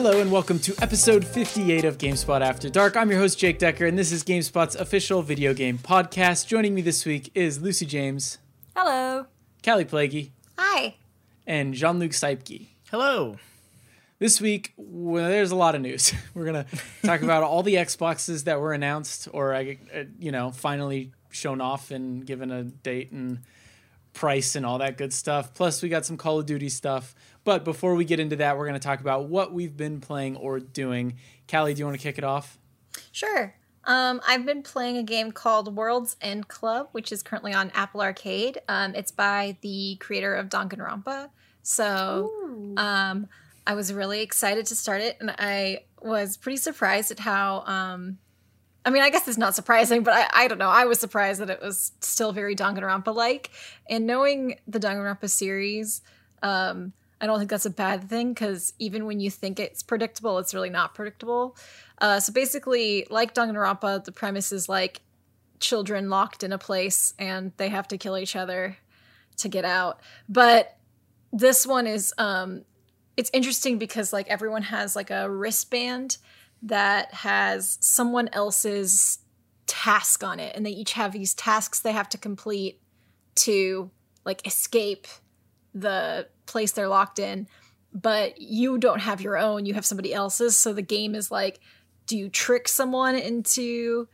Hello and welcome to episode 58 of GameSpot After Dark. I'm your host Jake Dekker, and this is GameSpot's official video game podcast. Joining me this week is Lucy James, Hello. Kallie Plagge, Hi. and Jean-Luc Seipke. Hello. This week, well, there's a lot of news. We're gonna talk about all the Xboxes that were announced, or uh, you know, finally shown off and given a date and price and all that good stuff. Plus, we got some Call of Duty stuff. But before we get into that, we're gonna talk about what we've been playing or doing. Kallie, do you want to kick it off? Sure. Um, I've been playing a game called World's End Club, which is currently on Apple Arcade. Um, it's by the creator of Danganronpa. So um, I was really excited to start it, and I was pretty surprised at how. Um, I mean, I guess it's not surprising, but I, I don't know. I was surprised that it was still very Danganronpa like. And knowing the Danganronpa series, um, I don't think that's a bad thing because even when you think it's predictable, it's really not predictable. Uh, so basically, like Danganronpa, the premise is like children locked in a place and they have to kill each other to get out. But this one is um, it's interesting because like everyone has like a wristband that has someone else's task on it, and they each have these tasks they have to complete to like escape the place they're locked in but you don't have your own you have somebody else's. So the game is like do you trick someone into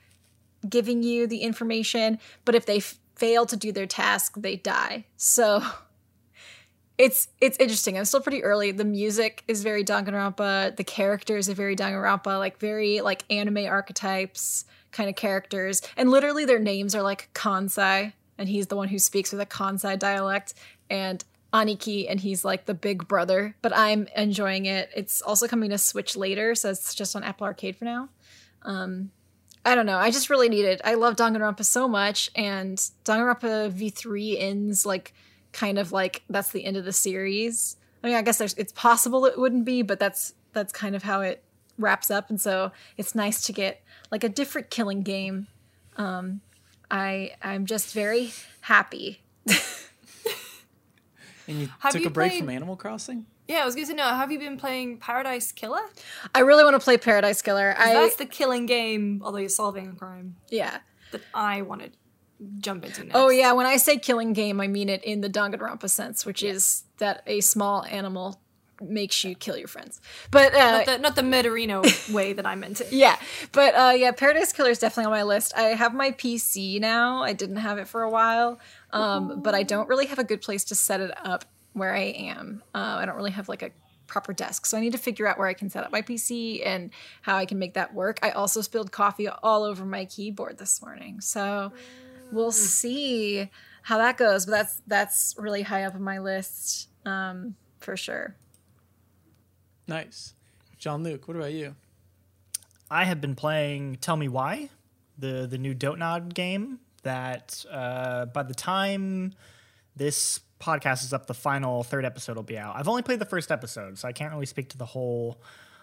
giving you the information? But if they f- fail to do their task they die. So it's it's interesting. I'm still pretty early. The music is very danganronpa. The characters are very danganronpa like very like anime archetypes kind of characters. And literally their names are like kansai and he's the one who speaks with a kansai dialect. And Aniki, and he's like the big brother, but I'm enjoying it. It's also coming to Switch later, so it's just on Apple Arcade for now. Um, I don't know. I just really need it. I love Danganronpa so much, and Danganronpa V3 ends like kind of like that's the end of the series. I mean, I guess it's possible it wouldn't be, but that's that's kind of how it wraps up, and so it's nice to get like a different killing game. Um, I I'm just very happy. And you Have took you a break played- from Animal Crossing? Yeah, I was going to know. Have you been playing Paradise Killer? I really want to play Paradise Killer. I That's the killing game, although you're solving a crime, yeah. that I want to jump into next. Oh yeah, when I say killing game, I mean it in the Danganronpa sense, which is that a small animal makes you kill your friends. But uh, Not the, not the murderino way that I meant it. yeah, but uh, yeah, Paradise Killer is definitely on my list. I have my PC now. I didn't have it for a while, um, but I don't really have a good place to set it up where I am. Uh, I don't really have like a proper desk, so I need to figure out where I can set up my PC and how I can make that work. I also spilled coffee all over my keyboard this morning, so we'll see how that goes. But that's that's really high up on my list um, for sure. Nice. Jean-Luc, what about you? I have been playing Tell Me Why, the the new Dontnod game that uh, by the time this podcast is up, the final third episode will be out. I've only played the first episode, so I can't really speak to the whole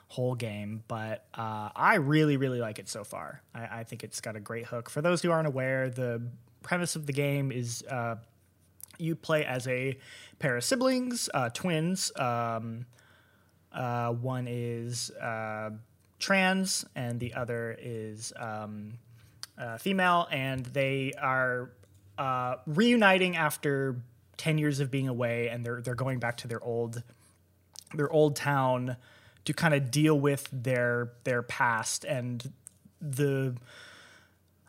whole game, but uh, I really really like it so far. I, I think it's got a great hook. For those who aren't aware, the premise of the game is uh, you play as a pair of siblings, uh, twins. Um, uh, one is uh, trans, and the other is um, uh, female, and they are uh, reuniting after ten years of being away, and they're they're going back to their old their old town to kind of deal with their their past and the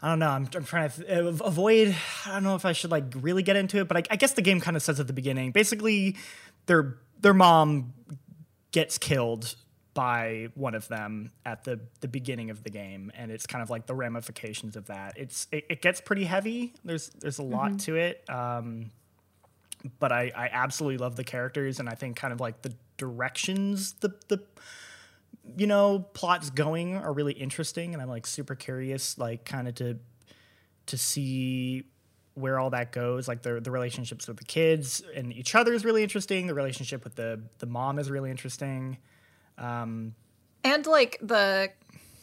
I don't know. I'm, I'm trying to avoid. I don't know if I should like really get into it, but I, I guess the game kind of says at the beginning. Basically, their their mom gets killed by one of them at the the beginning of the game, and it's kind of like the ramifications of that. It's it, it gets pretty heavy. There's there's a lot to it. Um, but I, I absolutely love the characters, and I think kind of like the directions the the you know plots going are really interesting, and I'm like super curious, like kind of to to see where all that goes. Like the the relationships with the kids and each other is really interesting. The relationship with the the mom is really interesting. Um, and like the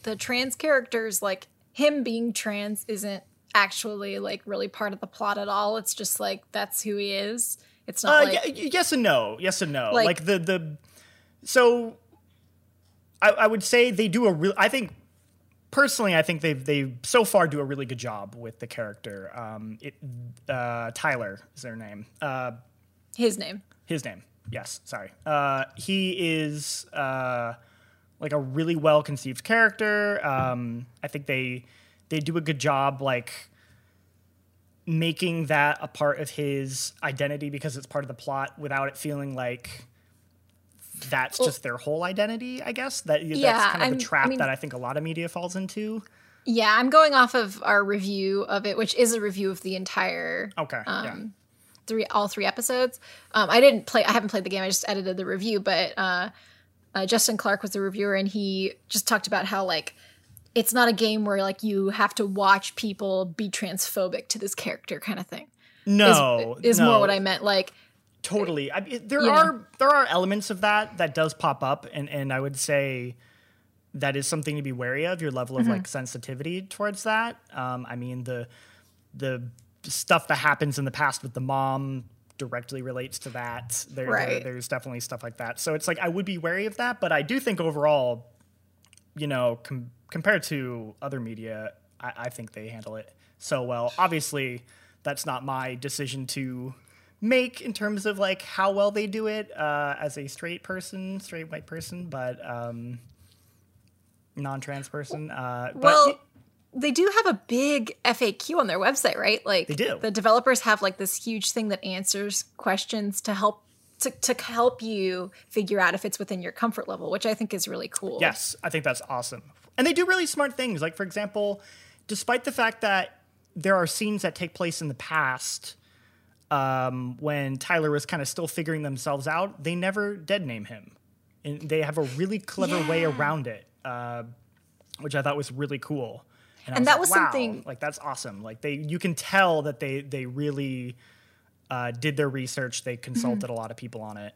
the trans characters like him being trans isn't actually like really part of the plot at all it's just like that's who he is it's not Uh, like y- yes and no. Yes and no. Like- Like, the the so I, I would say they do a real. I think personally, I think they they so far do a really good job with the character. Um, it uh, Tyler is their name. Uh, His name. his name. Yes, sorry. Uh, he is uh, like a really well conceived character. Um, I think they they do a good job like making that a part of his identity because it's part of the plot without it feeling like that's just their whole identity. I guess that that's Yeah, kind of I'm- the I trap mean- that I think a lot of media falls into. Yeah, I'm going off of our review of it, which is a review of the entire Okay, yeah. um, three all three episodes. Um, I didn't play. I haven't played the game. I just edited the review. But uh, uh, Justin Clark was the reviewer, and he just talked about how like it's not a game where like you have to watch people be transphobic to this character, kind of thing. No, is no. more what I meant. Like Totally. I there You know. are there are elements of that that does pop up, and and I would say that is something to be wary of. Your level of Mm-hmm. like sensitivity towards that. Um, I mean the the stuff that happens in the past with the mom directly relates to that. There, there- there's definitely stuff like that. So it's like I would be wary of that, but I do think overall, you know, com- compared to other media, I, I think they handle it so well. Obviously, that's not my decision to make in terms of like how well they do it uh, as a straight person, straight white person, but um, non-trans person. Uh, but well they do have a big faq on their website right like They do. the developers have like this huge thing that answers questions to help to, to help you figure out if it's within your comfort level which i think is really cool Yes, I think that's awesome. And they do really smart things. Like, for example, despite the fact that there are scenes that take place in the past um, when Tyler was kind of still figuring themselves out, they never dead name him. And they have a really clever way around it, uh, which I thought was really cool. I And that like, was wow, something- like that's awesome. Like they, you can tell that they they really uh, did their research. They consulted Mm-hmm. a lot of people on it.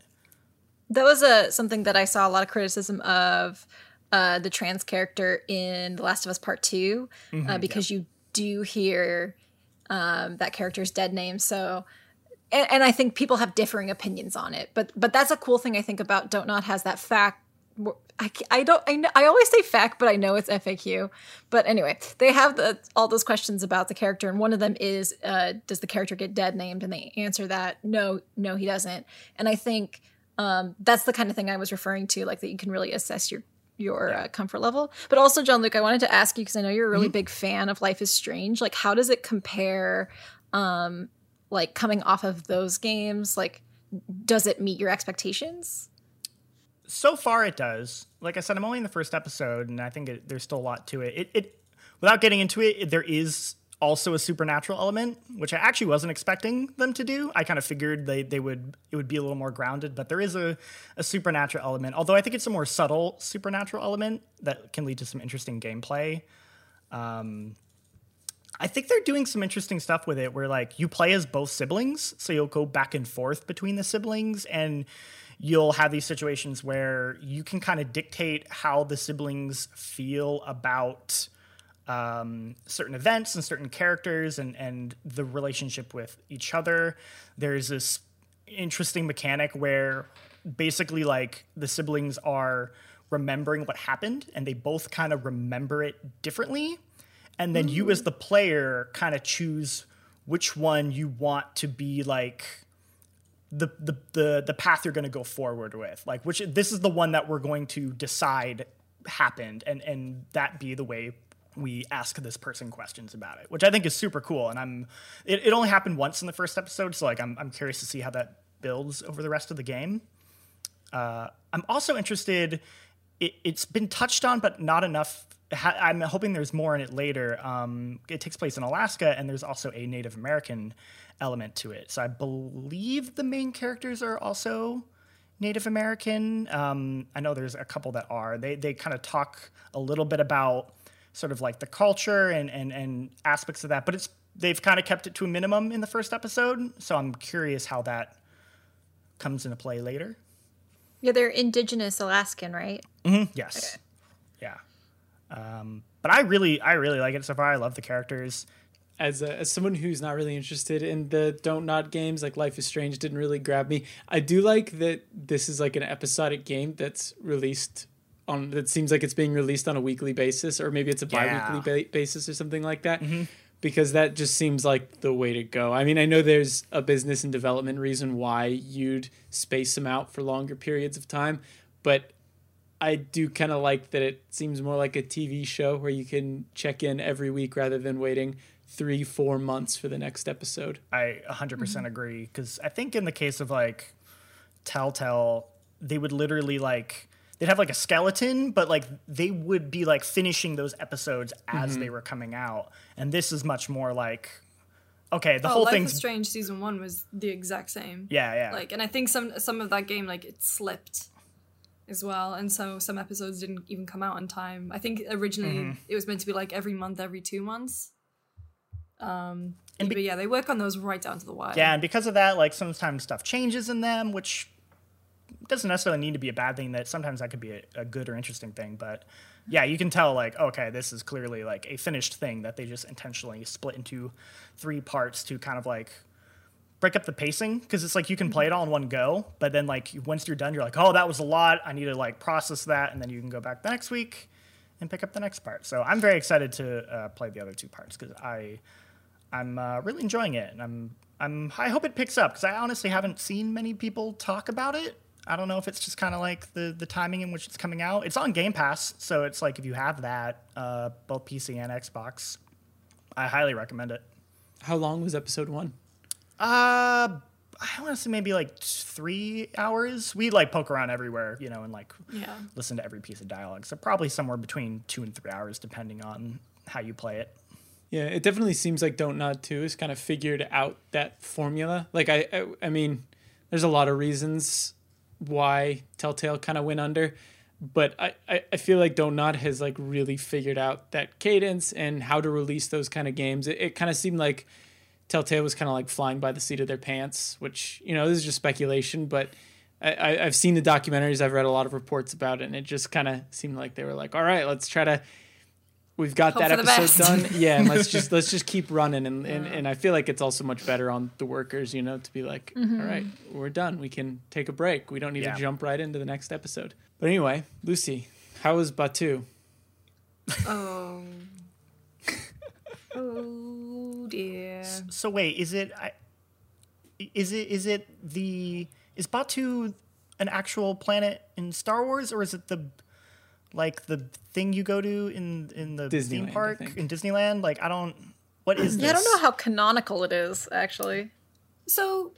that was a something that i saw a lot of criticism of uh, the trans character in the last of us part 2 Mm-hmm, uh, because you do hear um, that character's dead name so and, and i think people have differing opinions on it but but that's a cool thing i think about Dontnod has that fact I, I don't I, know, I always say fact but i know it's faq but anyway they have the, all those questions about the character and one of them is uh, does the character get dead named? And they answer that no no he doesn't. And i think um, that's the kind of thing i was referring to like that you can really assess your your uh, comfort level. But also Jean-Luc i wanted to ask you because i know you're a really big fan of life is strange like how does it compare um like coming off of those games? Like does it meet your expectations so far it does. Like i said i'm only in the first episode and i think it, there's still a lot to it. it it without getting into it, there is also a supernatural element which i actually wasn't expecting them to do. I kind of figured they, they would it would be a little more grounded but there is a, a supernatural element. Although i think it's a more subtle supernatural element that can lead to some interesting gameplay. Um, I think they're doing some interesting stuff with it where like you play as both siblings, so you'll go back and forth between the siblings and you'll have these situations where you can kind of dictate how the siblings feel about um, certain events and certain characters and, and the relationship with each other. There's this interesting mechanic where basically like the siblings are remembering what happened and they both kind of remember it differently and then you as the player kind of choose which one you want to be like the the the, the path you're going to go forward with like which this is the one that we're going to decide happened and and that be the way we ask this person questions about it which i think is super cool. And i'm it, it only happened once in the first episode so like i'm, I'm curious to see how that builds over the rest of the game. Uh, i'm also interested it, it's been touched on but not enough ha- i'm hoping there's more in it later. Um, it takes place in alaska and there's also a native american element to it. So i believe the main characters are also native american. Um, i know there's a couple that are. They, they kind of talk a little bit about sort of like the culture and, and, and aspects of that but it's they've kind of kept it to a minimum in the first episode so i'm curious how that comes into play later. Yeah they're indigenous alaskan right? Yes. Yeah. Um, but I really, I really like it so far. I love the characters. as a, as someone who's not really interested in the Dontnod games like life is strange didn't really grab me i do like that this is like an episodic game that's released on that seems like it's being released on a weekly basis or maybe it's a bi-weekly ba- basis or something like that because that just seems like the way to go i mean i know there's a business and development reason why you'd space them out for longer periods of time but i do kind of like that it seems more like a tv show where you can check in every week rather than waiting three four months for the next episode. I 100% agree because I think in the case of like Telltale, they would literally like they'd have like a skeleton, but like they would be like finishing those episodes as mm-hmm. they were coming out, and this is much more like okay, the oh, whole Life thing's is Strange season one was the exact same. yeah, yeah, Like, and I think some some of that game like it slipped as well, and so some episodes didn't even come out in time. I think originally Mm-hmm. it was meant to be like every month, every two months. Um, And be- but yeah, they work on those right down to the wire. yeah, and because of that, like sometimes stuff changes in them, which doesn't necessarily need to be a bad thing. That sometimes that could be a, a good or interesting thing, but yeah, you can tell like okay, this is clearly like a finished thing that they just intentionally split into three parts to kind of like break up the pacing because it's like you can play it all in one go, but then like once you're done, you're like, oh, that was a lot. I need to like process that, and then you can go back the next week and pick up the next part. So I'm very excited to uh, play the other two parts because I I'm uh, really enjoying it, and I'm I'm I hope it picks up because I honestly haven't seen many people talk about it. I don't know if it's just kind of like the the timing in which it's coming out. It's on Game Pass, so it's like if you have that, uh, both PC and Xbox, I highly recommend it. how long was episode one Uh, I want to say maybe like three hours. We like poke around everywhere, you know, and like Yeah. listen to every piece of dialogue. So probably somewhere between two and three hours, depending on how you play it. Yeah, it definitely seems like Dontnod 2 has kind of figured out that formula. Like I I, I mean, there's a lot of reasons why Telltale kind of went under, but I, I, I feel like Dontnod has like really figured out that cadence and how to release those kind of games. It, it kind of seemed like Telltale was kind of like flying by the seat of their pants, which, you know, this is just speculation, but I, I, I've seen the documentaries, I've read a lot of reports about it, and it just kind of seemed like they were like, all right, let's try to we've got Hope that episode done. Yeah and let's just let's just keep running and, and and i feel like it's also much better on the workers you know to be like "All right we're done we can take a break we don't need Yeah. to jump right into the next episode. But anyway lucy how was Batuu? Oh. Oh dear. So wait, is it I, is it is it the is Batuu an actual planet in Star Wars or is it the like the thing you go to in in the Disneyland, theme park in Disneyland? Like I don't what is this? Yeah, I don't know how canonical it is, actually. So,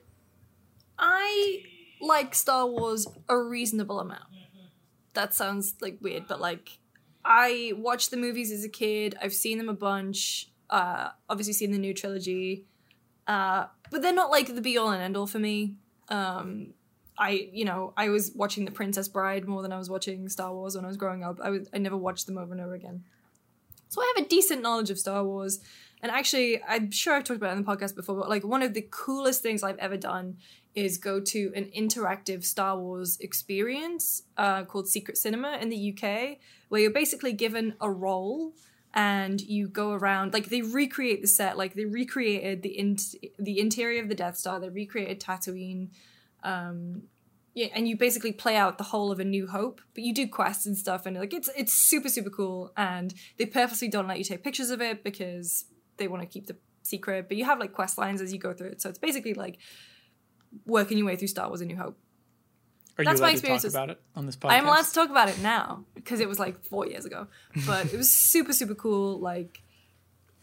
I like Star Wars a reasonable amount. That sounds like weird, but like I watched the movies as a kid. I've seen them a bunch. Uh, obviously, seen the new trilogy, uh, but they're not like the be all and end all for me. Um, I, you know, I was watching The Princess Bride more than I was watching Star Wars when I was growing up. I was, I never watched them over and over again. So I have a decent knowledge of Star Wars. And actually, I'm sure I've talked about it in the podcast before, but like one of the coolest things I've ever done is go to an interactive Star Wars experience uh, called Secret Cinema in the UK, where you're basically given a role and you go around like they recreate the set, like they recreated the in- the interior of the Death Star, they recreated Tatooine, um, yeah, and you basically play out the whole of A New Hope, but you do quests and stuff, and like it's it's super super cool. And they purposely don't let you take pictures of it because they want to keep the secret. But you have like quest lines as you go through it, so it's basically like working your way through Star Wars: A New Hope. Are That's my experience to about it on this podcast I'm allowed to talk about it now because it was like four years ago, but it was super super cool. Like,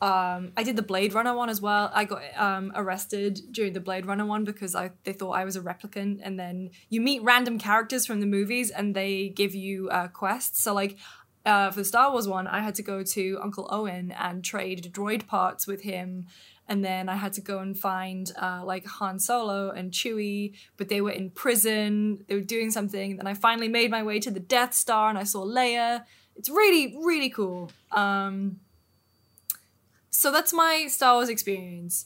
um, I did the Blade Runner one as well. I got um, arrested during the Blade Runner one because I they thought I was a replicant, and then you meet random characters from the movies and they give you uh, quests. So like. Uh, for the Star Wars one, I had to go to Uncle Owen and trade droid parts with him, and then I had to go and find uh, like Han Solo and Chewie, but they were in prison. They were doing something. Then I finally made my way to the Death Star and I saw Leia. It's really, really cool. Um, so that's my Star Wars experience.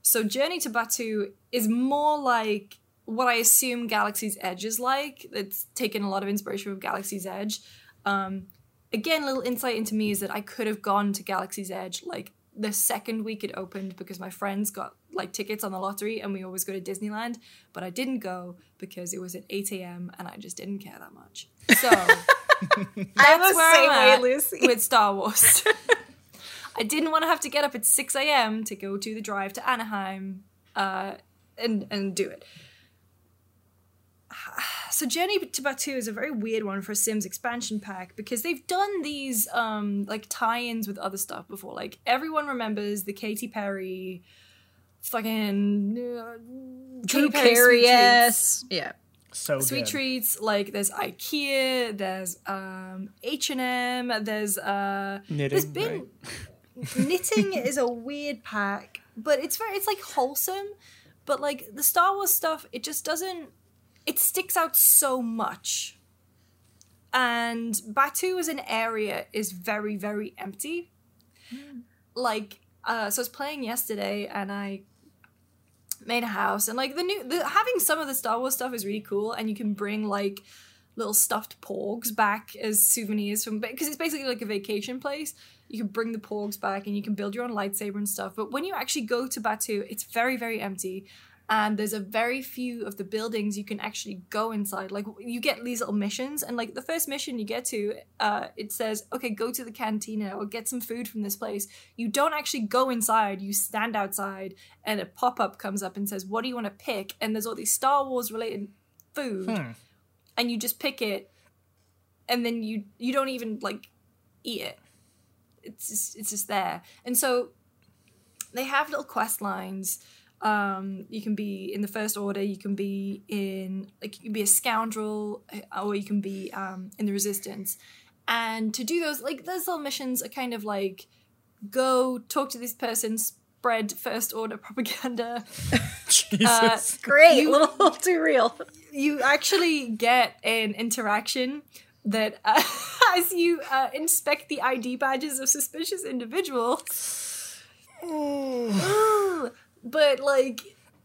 So Journey to Batuu is more like what I assume Galaxy's Edge is like. It's taken a lot of inspiration from Galaxy's Edge. Um, again, a little insight into me is that I could have gone to Galaxy's Edge like the second week it opened because my friends got like tickets on the lottery and we always go to Disneyland, but I didn't go because it was at 8 a.m. and I just didn't care that much. So That's where I'm way, at Lucy. with Star Wars. I didn't want to have to get up at 6 a.m. to go to the drive to Anaheim uh, and, and do it. So Journey to Batuu is a very weird one for a Sims expansion pack because they've done these um, like tie-ins with other stuff before. Like everyone remembers the Katy Perry fucking uh, Drew Katy Perry Sweet Carey, Treats yes. Yeah. So sweet good. treats like there's ikea there's um h&m there's uh Knitting, there's been knitting is a weird pack but it's very it's like wholesome but like the star wars stuff it just doesn't it sticks out so much and Batuu as an area is very very empty like uh so i was playing yesterday and i made a house and like the new the having some of the Star Wars stuff is really cool and you can bring like little stuffed porgs back as souvenirs from because it's basically like a vacation place. You can bring the porgs back and you can build your own lightsaber and stuff. But when you actually go to Batuu, it's very very empty. And there's a very few of the buildings you can actually go inside. Like you get these little missions, and like the first mission you get to, uh, it says, "Okay, go to the cantina or get some food from this place." You don't actually go inside; you stand outside, and a pop up comes up and says, "What do you want to pick?" And there's all these Star Wars related food, Hmm. and you just pick it, and then you you don't even like eat it. It's just, it's just there, and so they have little quest lines. Um, you can be in the First Order. You can be in like you can be a scoundrel, uh, or you can be um, in the Resistance. And to do those, like those little missions are kind of like go talk to this person, spread First Order propaganda. Jesus. Great. You- a little too real. you actually get an interaction that uh, as you uh, inspect the ID badges of suspicious individuals. Ooh. But like,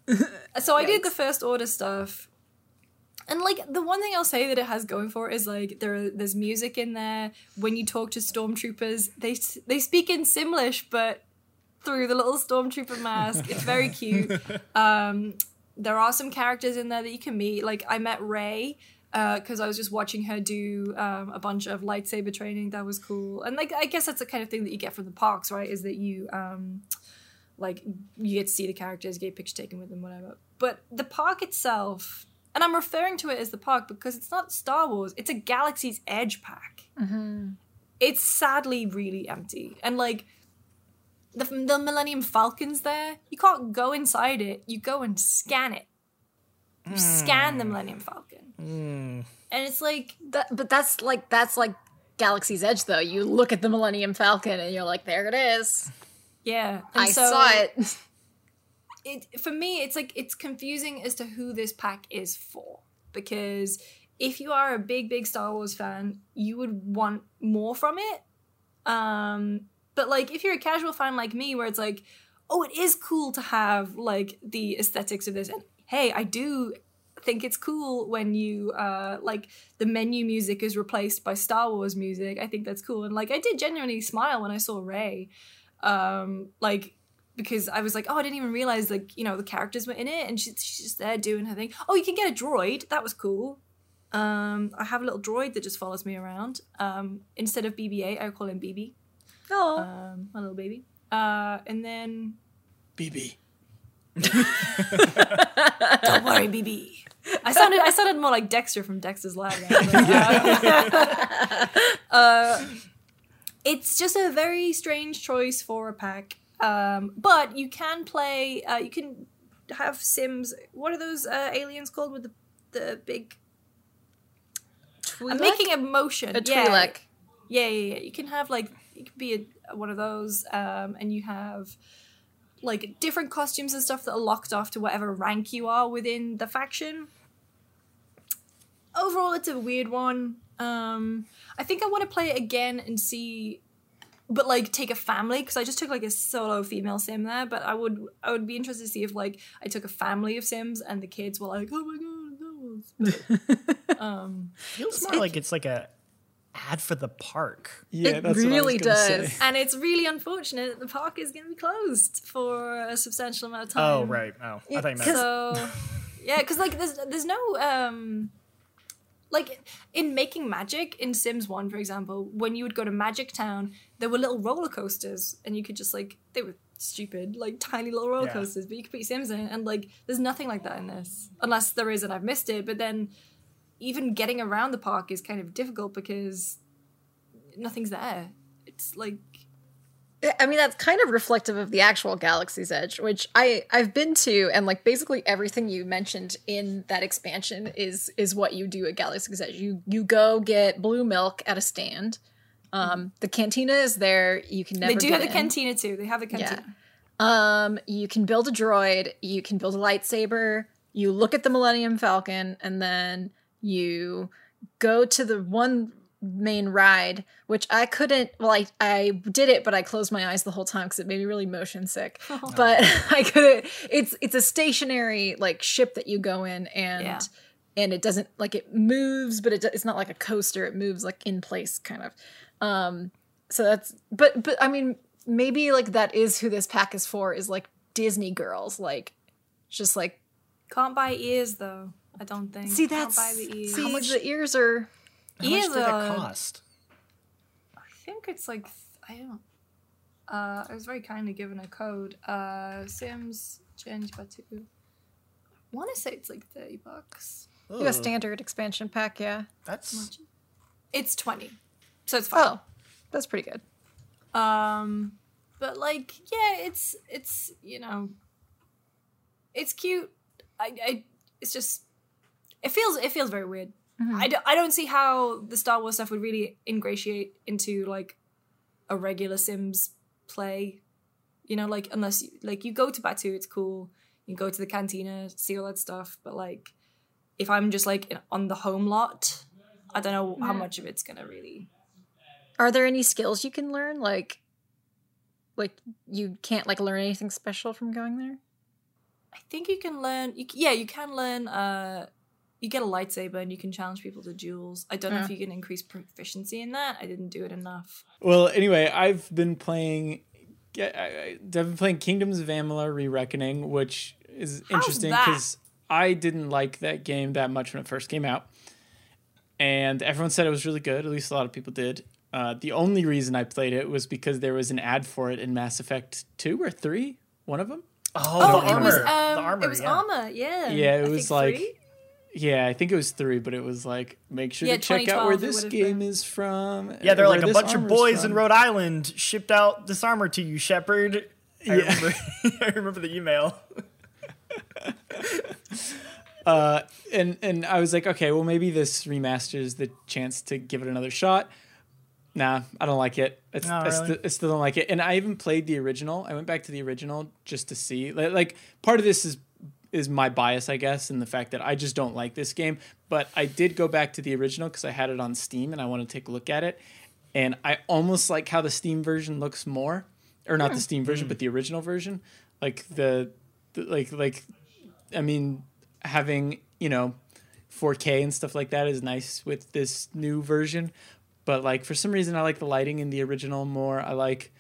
so I did the first order stuff. And like the one thing I'll say that it has going for it is like there there's music in there. When you talk to stormtroopers, they they speak in Simlish, but through the little stormtrooper mask. It's very cute. Um, there are some characters in there that you can meet. Like I met Rey because I was just watching her do um, a bunch of lightsaber training. That was cool. And like I guess that's the kind of thing that you get from the parks, right? Is that you um, like you get to see the characters, get a picture taken with them, whatever. But the park itself, and I'm referring to it as the park because it's not Star Wars. It's a Galaxy's Edge pack. Mm-hmm. It's sadly really empty, and like the, the Millennium Falcon's there. You can't go inside it. You go and scan it. You mm. scan the Millennium Falcon, mm. and it's like That, but that's like that's like Galaxy's Edge though. You look at the Millennium Falcon and you're like, there it is. Yeah. And I so saw it. It for me, it's like it's confusing as to who this pack is for because if you are a big big Star Wars fan, you would want more from it. Um, but like if you're a casual fan like me, where it's like, oh, it is cool to have like the aesthetics of this, and hey, I do think it's cool when you uh like the menu music is replaced by Star Wars music. I think that's cool, and like I did genuinely smile when I saw Rey, um, like because I was like, oh, I didn't even realize like you know the characters were in it, and she, she's just there doing her thing. Oh, you can get a droid. That was cool. Um, I have a little droid that just follows me around. Um, instead of BB-8, I call him BB. Oh, Um, my little baby. Uh, and then BB. don't worry, BB. I sounded I sounded more like Dexter from Dexter's Lab. now, but, uh, uh, it's just a very strange choice for a pack. Um, but you can play. Uh, you can have Sims. What are those uh, aliens called with the the big? I'm making a motion. a yeah. Twi'lek. Yeah, yeah, yeah. You can have like you can be a, one of those, um, and you have like different costumes and stuff that are locked off to whatever rank you are within the faction. Overall, it's a weird one. Um, I think I want to play it again and see, but like take a family because I just took like a solo female sim there. But I would I would be interested to see if like I took a family of sims and the kids were like, oh my god, that was. um, Feels more like it's like a ad for the park. Yeah, It that's what I was really gonna say. does. And it's really unfortunate that the park is going to be closed for a substantial amount of time. Oh right. Oh, I thought you meant So, yeah, because like there's there's no um like in making magic in Sims 1 for example when you would go to Magic Town there were little roller coasters and you could just like they were stupid like tiny little roller Yeah. coasters but you could put your Sims in and like there's nothing like that in this unless there is and I've missed it but then even getting around the park is kind of difficult because nothing's there it's like I mean, that's kind of reflective of the actual Galaxy's Edge, which I I've been to, and like basically everything you mentioned in that expansion is is what you do at Galaxy's Edge. You you go get blue milk at a stand. Um, the cantina is there. You can never they do have the in. cantina too they have a cantina Yeah. Um, you can build a droid. You can build a lightsaber. You look at the Millennium Falcon, and then you go to the one main ride, which I couldn't. Well, I I did it, but I closed my eyes the whole time because it made me really motion sick. But I couldn't. It's it's a stationary like ship that you go in, and Yeah. and it doesn't like it moves, but it, do- it's not like a coaster. It moves like in place, kind of. Um, so that's but but I mean maybe like that is who this pack is for is like Disney girls like just like can't buy ears though I don't think see Can't that's buy the ears. how much the ears are How much did it cost? I think it's like I don't. Uh, I was very kindly given a code. Uh, Sims change by two. I want to say it's like thirty bucks. you a standard expansion pack yeah That's It's twenty, so it's fine. oh that's pretty good Um, but like, yeah, it's it's you know, it's cute. I, I it's just it feels it feels very weird. I, do, I don't see how the Star Wars stuff would really ingratiate into like a regular Sims play. You know, like unless you, like you go to Batuu, it's cool. You go to the cantina, see all that stuff. But like, if I'm just like on the home lot, I don't know how much of it's gonna really. are there any skills you can learn like like you can't like learn anything special from going there I think you can learn. You, yeah, you can learn. Uh, you get a lightsaber and you can challenge people to duels. I don't know if you can increase proficiency in that. I didn't do it enough. Well, anyway, I've been playing. I- I- I've been playing Kingdoms of Amalur: Re-Reckoning, which is interesting because I didn't like that game that much when it first came out, and everyone said it was really good. At least a lot of people did. Uh, the only reason I played it was because there was an ad for it in Mass Effect Two or Three, one of them. oh, Oh, the it armor. was um, the armor. it was yeah. armor. Yeah. Yeah, it I was like- three? Yeah, I think it was three, but it was like make sure Yeah, to check out where this game been. is from. Yeah, they're like a bunch of armor's boys in. Rhode Island shipped out this armor to you, Shepard. I Yeah. remember. I remember the email. Uh, and and I was like, okay, well maybe this remaster is the chance to give it another shot. Nah, I don't like it. It's, No, I, really? st- I still don't like it. And I even played the original. I went back to the original just to see. Like, like part of this is is my bias, I guess, and the fact that I just don't like this game. But I did go back to the original because I had it on Steam and I want to take a look at it. And I almost like how the Steam version looks more, or not the Steam version, mm. but the original version. Like the, the like like, I mean, having you know 4K and stuff like that is nice with this new version. But like for some reason, I like the lighting in the original more. I like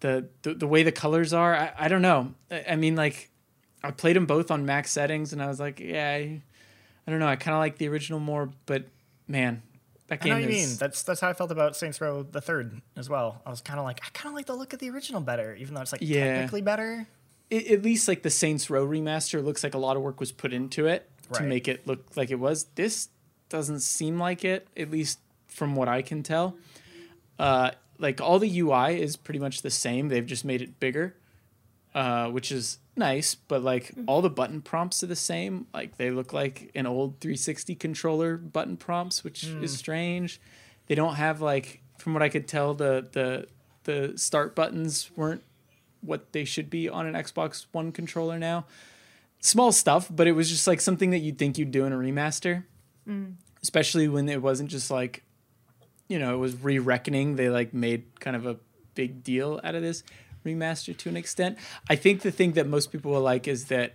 the the, the way the colors are. I, I don't know. I, I mean, like I played them both on max settings, and I was like, yeah, I, I don't know. I kind of like the original more, but man, that game. I know what you mean. That's that's how I felt about Saints Row the Third as well. I was kind of like, I kind of like the look of the original better, even though it's like Yeah. technically better. it, at least like the Saints Row remaster looks like a lot of work was put into it to make it look like it was. This doesn't seem like it, at least from what I can tell. Uh, like all the UI is pretty much the same. They've just made it bigger, uh, which is nice. But like mm-hmm. all the button prompts are the same. Like they look like an old 360 controller button prompts, which is mm. strange. They don't have like, from what I could tell, the the the start buttons weren't what they should be on an Xbox One controller now. Small stuff, but it was just like something that you'd think you'd do in a remaster. Mm. Especially when it wasn't just like, you know, it was re reckoning. They like made kind of a big deal out of this remaster to an extent. I think the thing that most people will like is that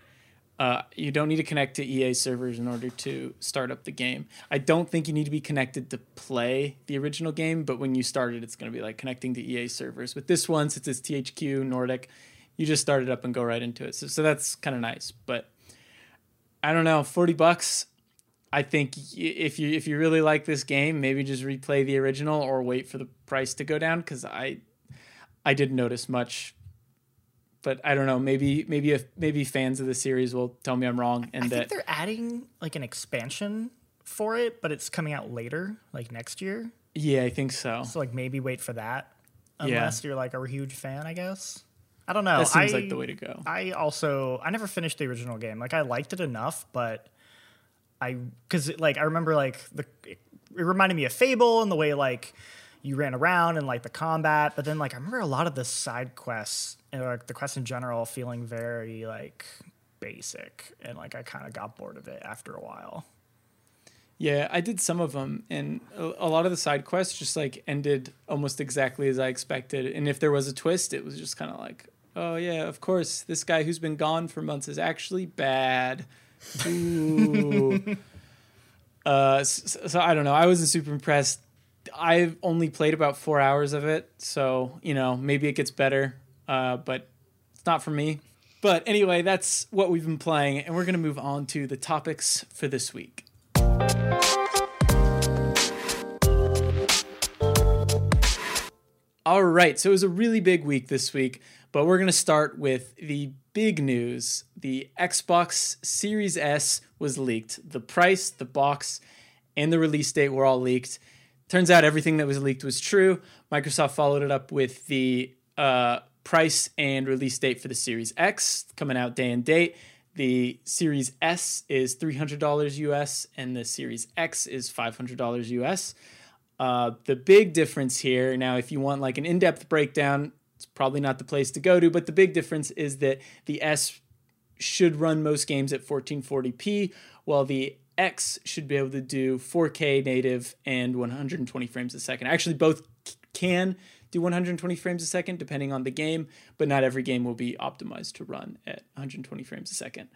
uh, you don't need to connect to EA servers in order to start up the game. I don't think you need to be connected to play the original game, but when you start it, it's going to be like connecting to EA servers. With this one, since it's THQ Nordic, you just start it up and go right into it. So, so that's kind of nice. But I don't know, forty bucks. I think if you if you really like this game, maybe just replay the original or wait for the price to go down because I I didn't notice much. But I don't know. Maybe maybe if maybe fans of the series will tell me I'm wrong and I that think they're adding like an expansion for it, but it's coming out later, like next year. yeah, I think so. So like maybe wait for that, Yeah. unless you're like a huge fan, I guess. I don't know. That seems I, like the way to go. I also I never finished the original game. Like I liked it enough, but I because like I remember like the it reminded me of Fable and the way like you ran around and like the combat. But then like I remember a lot of the side quests and like the quests in general feeling very like basic and like I kind of got bored of it after a while. Yeah, I did some of them, and a, a lot of the side quests just like ended almost exactly as I expected. And if there was a twist, it was just kind of like, oh yeah, of course, this guy who's been gone for months is actually bad. Ooh. uh, so, so I don't know. I wasn't super impressed. I've only played about four hours of it, so you know maybe it gets better, uh, but it's not for me. But anyway, that's what we've been playing, and we're gonna move on to the topics for this week. All right, so it was a really big week this week, but we're to start with the big news. The Xbox Series S was leaked. The price, the box, and the release date were all leaked. Turns out everything that was leaked was true. Microsoft followed it up with the uh, price and release date for the Series X coming out day and date. The Series S is $300 US and the Series X is $500 US. Uh, the big difference here, now, if you want like an in depth breakdown, it's probably not the place to go to, but the big difference is that the S should run most games at 1440p, while the X should be able to do 4K native and 120 frames a second. Actually, both can do 120 frames a second depending on the game, but not every game will be optimized to run at 120 frames a second.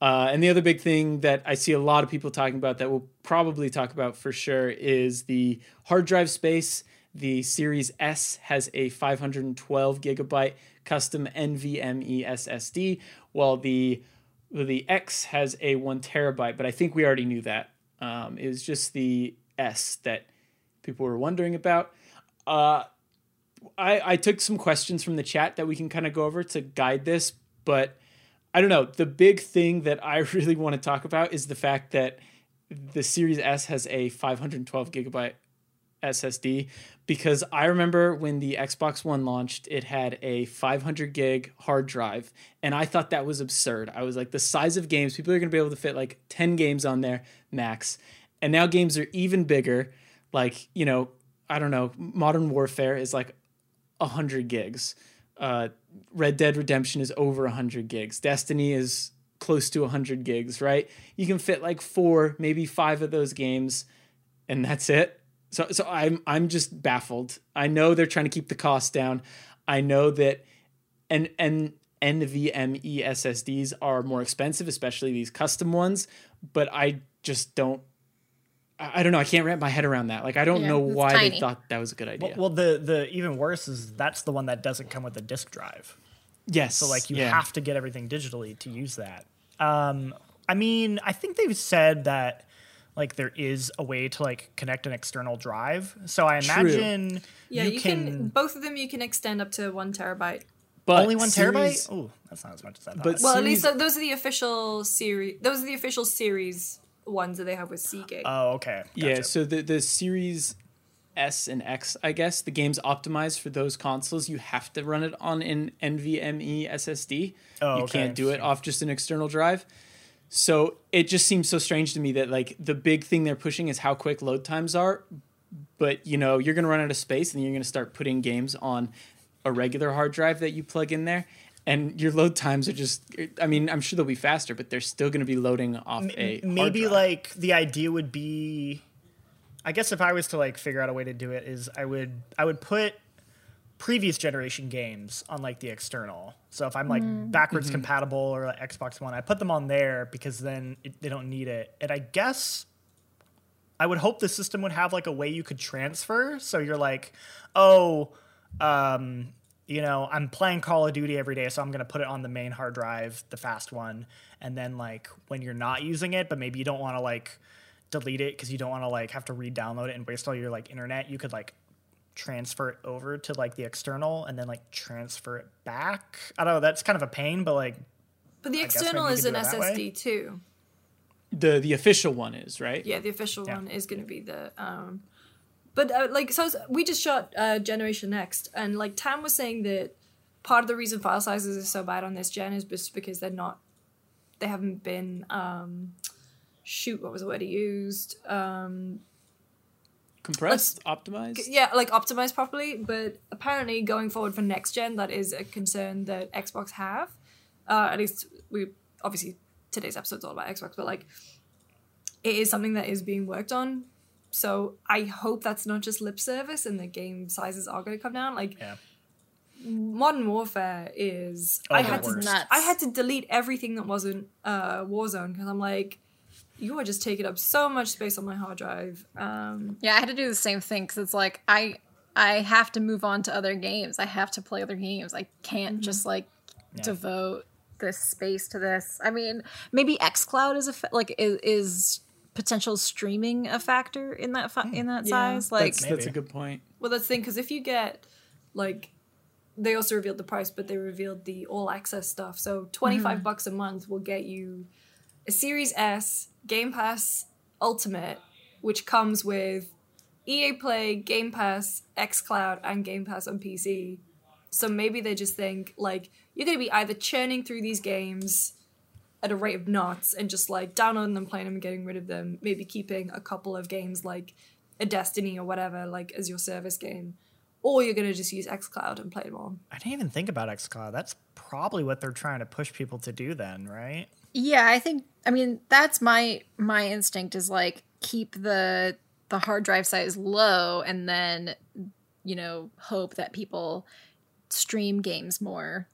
Uh, and the other big thing that I see a lot of people talking about that we'll probably talk about for sure is the hard drive space. The Series S has a 512 gigabyte custom NVMe SSD, while the the X has a one terabyte. But I think we already knew that. Um, it was just the S that people were wondering about. Uh, I, I took some questions from the chat that we can kind of go over to guide this, but I don't know. The big thing that I really want to talk about is the fact that the Series S has a 512 gigabyte SSD because I remember when the Xbox One launched, it had a 500 gig hard drive, and I thought that was absurd. I was like, the size of games, people are going to be able to fit like 10 games on there max. And now games are even bigger. Like, you know, I don't know, Modern Warfare is like 100 gigs. Uh, Red Dead Redemption is over 100 gigs. Destiny is close to 100 gigs, right? You can fit like four, maybe five of those games, and that's it. So, so I'm I'm just baffled. I know they're trying to keep the cost down. I know that, and and NVMe SSDs are more expensive, especially these custom ones. But I just don't. I I don't know. I can't wrap my head around that. Like I don't Yeah, know it's why they thought that was a good idea. Well, the the even worse is that's the one that doesn't come with a disk drive. yes. So like you yeah. have to get everything digitally to use that. Um, I mean, I think they've said that like there is a way to like connect an external drive. So I True. imagine Yeah, you, you, can, can, both of them you can extend up to one terabyte. but only one series- terabyte. Oh, that's not as much as I thought. But- Well, at least those are the official series. Those are the official series ones that they have with Seagate. oh, okay. Yeah, so the the Series S and X, I guess, the game's optimized for those consoles. You have to run it on an NVMe SSD. Oh, you okay, can't do it off just an external drive. So it just seems so strange to me that like the big thing they're pushing is how quick load times are, but you know you're gonna run out of space and you're gonna start putting games on a regular hard drive that you plug in there. And your load times are just—I mean, I'm sure they'll be faster, but they're still going to be loading off a maybe like the idea would be i guess if i was to like figure out a way to do it is i would i would put previous generation games on like the external. So if i'm like backwards Mm-hmm. compatible or like xbox one i put them on there because then it, they don't need it. And i guess i would hope the system would have like a way you could transfer. So you're like oh um you know, I'm playing Call of Duty every day, so I'm gonna put it on the main hard drive, the fast one, and then like when you're not using it, but maybe you don't want to like delete it because you don't want to like have to re-download it and waste all your like internet, you could like transfer it over to like the external and then like transfer it back. I don't know. That's kind of a pain, but like But the I external is an do way. SSD too. The the official one is right. Yeah, the official Yeah. one is going to be the. um But uh, like, so we just shot uh, Generation Next, and like Tam was saying that part of the reason file sizes are so bad on this gen is just because they're not, they haven't been. um Shoot, what was the word he used? Um, Compressed, optimized. yeah, like optimized properly. But apparently, going forward for next gen, that is a concern that Xbox have. Uh, at least we obviously today's episode's all about Xbox, but like it is something that is being worked on. So I hope that's not just lip service and the game sizes are going to come down. Like yeah. Modern Warfare is. Oh, I had to. Nuts. I had to delete everything that wasn't uh, Warzone because I'm like, you are just taking up so much space on my hard drive. Um, Yeah, I had to do the same thing because it's like I I have to move on to other games. I have to play other games. I can't just mm-hmm. like devote this space to this. I mean, maybe XCloud is a fa- like is, is potential streaming a factor in that fi- hmm. in that Yeah. size. Like that's, that's a good point. Well, that's the thing because if you get like, they also revealed the price, but they revealed the all access stuff. So twenty mm-hmm. bucks a month will get you a Series S, Game Pass Ultimate, which comes with EA Play, Game Pass, XCloud, and Game Pass on PC. So maybe they just think like you're gonna be either churning through these games at a rate of knots and just like downloading them, playing them, and getting rid of them. Maybe keeping a couple of games like a Destiny or whatever like as your service game, or you're gonna just use XCloud and play them all. I didn't even think about xCloud. That's probably what they're trying to push people to do then, right? Yeah, I think I mean that's my my instinct is like keep the the hard drive size low and then you know hope that people stream games more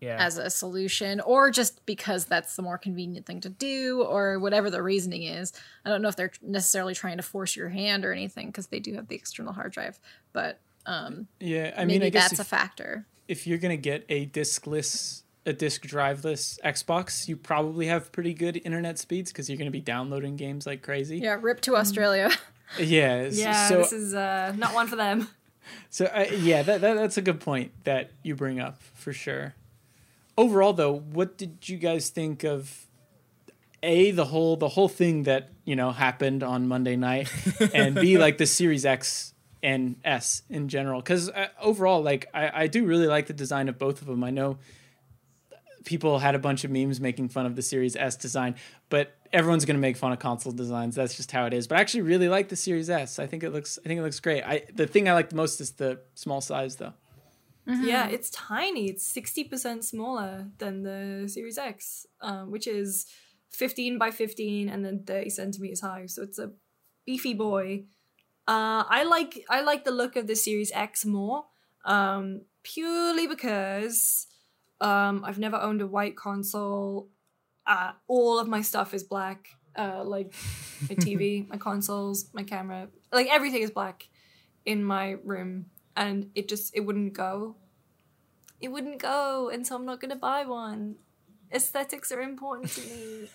Yeah. as a solution or just because that's the more convenient thing to do or whatever the reasoning is. I don't know if they're necessarily trying to force your hand or anything because they do have the external hard drive, but um Yeah, I mean, I guess that's if, a factor. if you're gonna get a diskless, a disk driveless Xbox, you probably have pretty good internet speeds because you're gonna be downloading games like crazy. Yeah, rip to Australia. Yeah. Yeah, So this is uh, not one for them. So uh, yeah, that, that that's a good point that you bring up for sure. Overall, though, what did you guys think of a the whole the whole thing that you know happened on Monday night, and b like the Series X and S in general? Because uh, overall, like I, I do really like the design of both of them. I know people had a bunch of memes making fun of the Series S design, but everyone's gonna make fun of console designs. That's just how it is. But I actually really like the Series S. I think it looks I think it looks great. I the thing I like the most is the small size though. Yeah, it's tiny. It's sixty percent smaller than the Series X, um, which is fifteen by fifteen and then thirty centimeters high. So it's a beefy boy. Uh, I like I like the look of the Series X more, um, purely because um, I've never owned a white console. Uh, all of my stuff is black, uh, like my TV, my consoles, my camera, like everything is black in my room. And it just it wouldn't go. It wouldn't go and so i'm not gonna buy one. Aesthetics are important to me.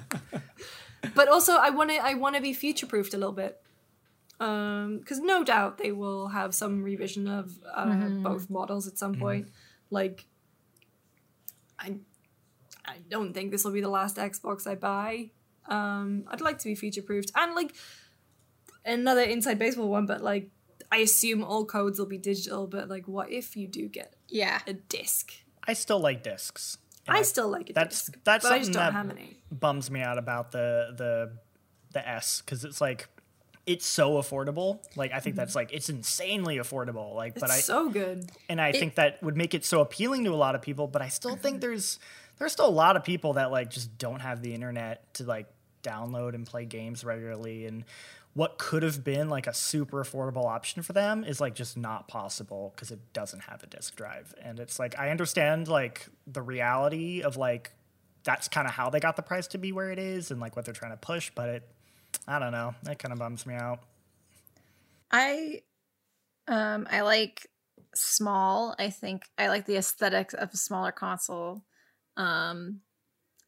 But also i want to i want to be future proofed a little bit. Um because no doubt they will have some revision of uh, both models at some point. Like i i don't think this will be the last xbox i buy um i'd like to be future proofed and like another inside baseball one but like I assume all codes will be digital, but like, what if you do get Yeah. a disc? I still like discs. And I still like a that's disc, that's but I just something don't that have any. bums me out about the the the S because it's like it's so affordable. Like I think mm-hmm. that's like it's insanely affordable. Like, It's but I so good. and I think that would make it so appealing to a lot of people. But I still think mm-hmm. there's there's still a lot of people that like just don't have the internet to like download and play games regularly and what could have been like a super affordable option for them is like just not possible because it doesn't have a disk drive and it's like i understand like the reality of like that's kind of how they got the price to be where it is and like what they're trying to push but it i don't know that kind of bums me out I um I like small. I think I like the aesthetics of a smaller console. Um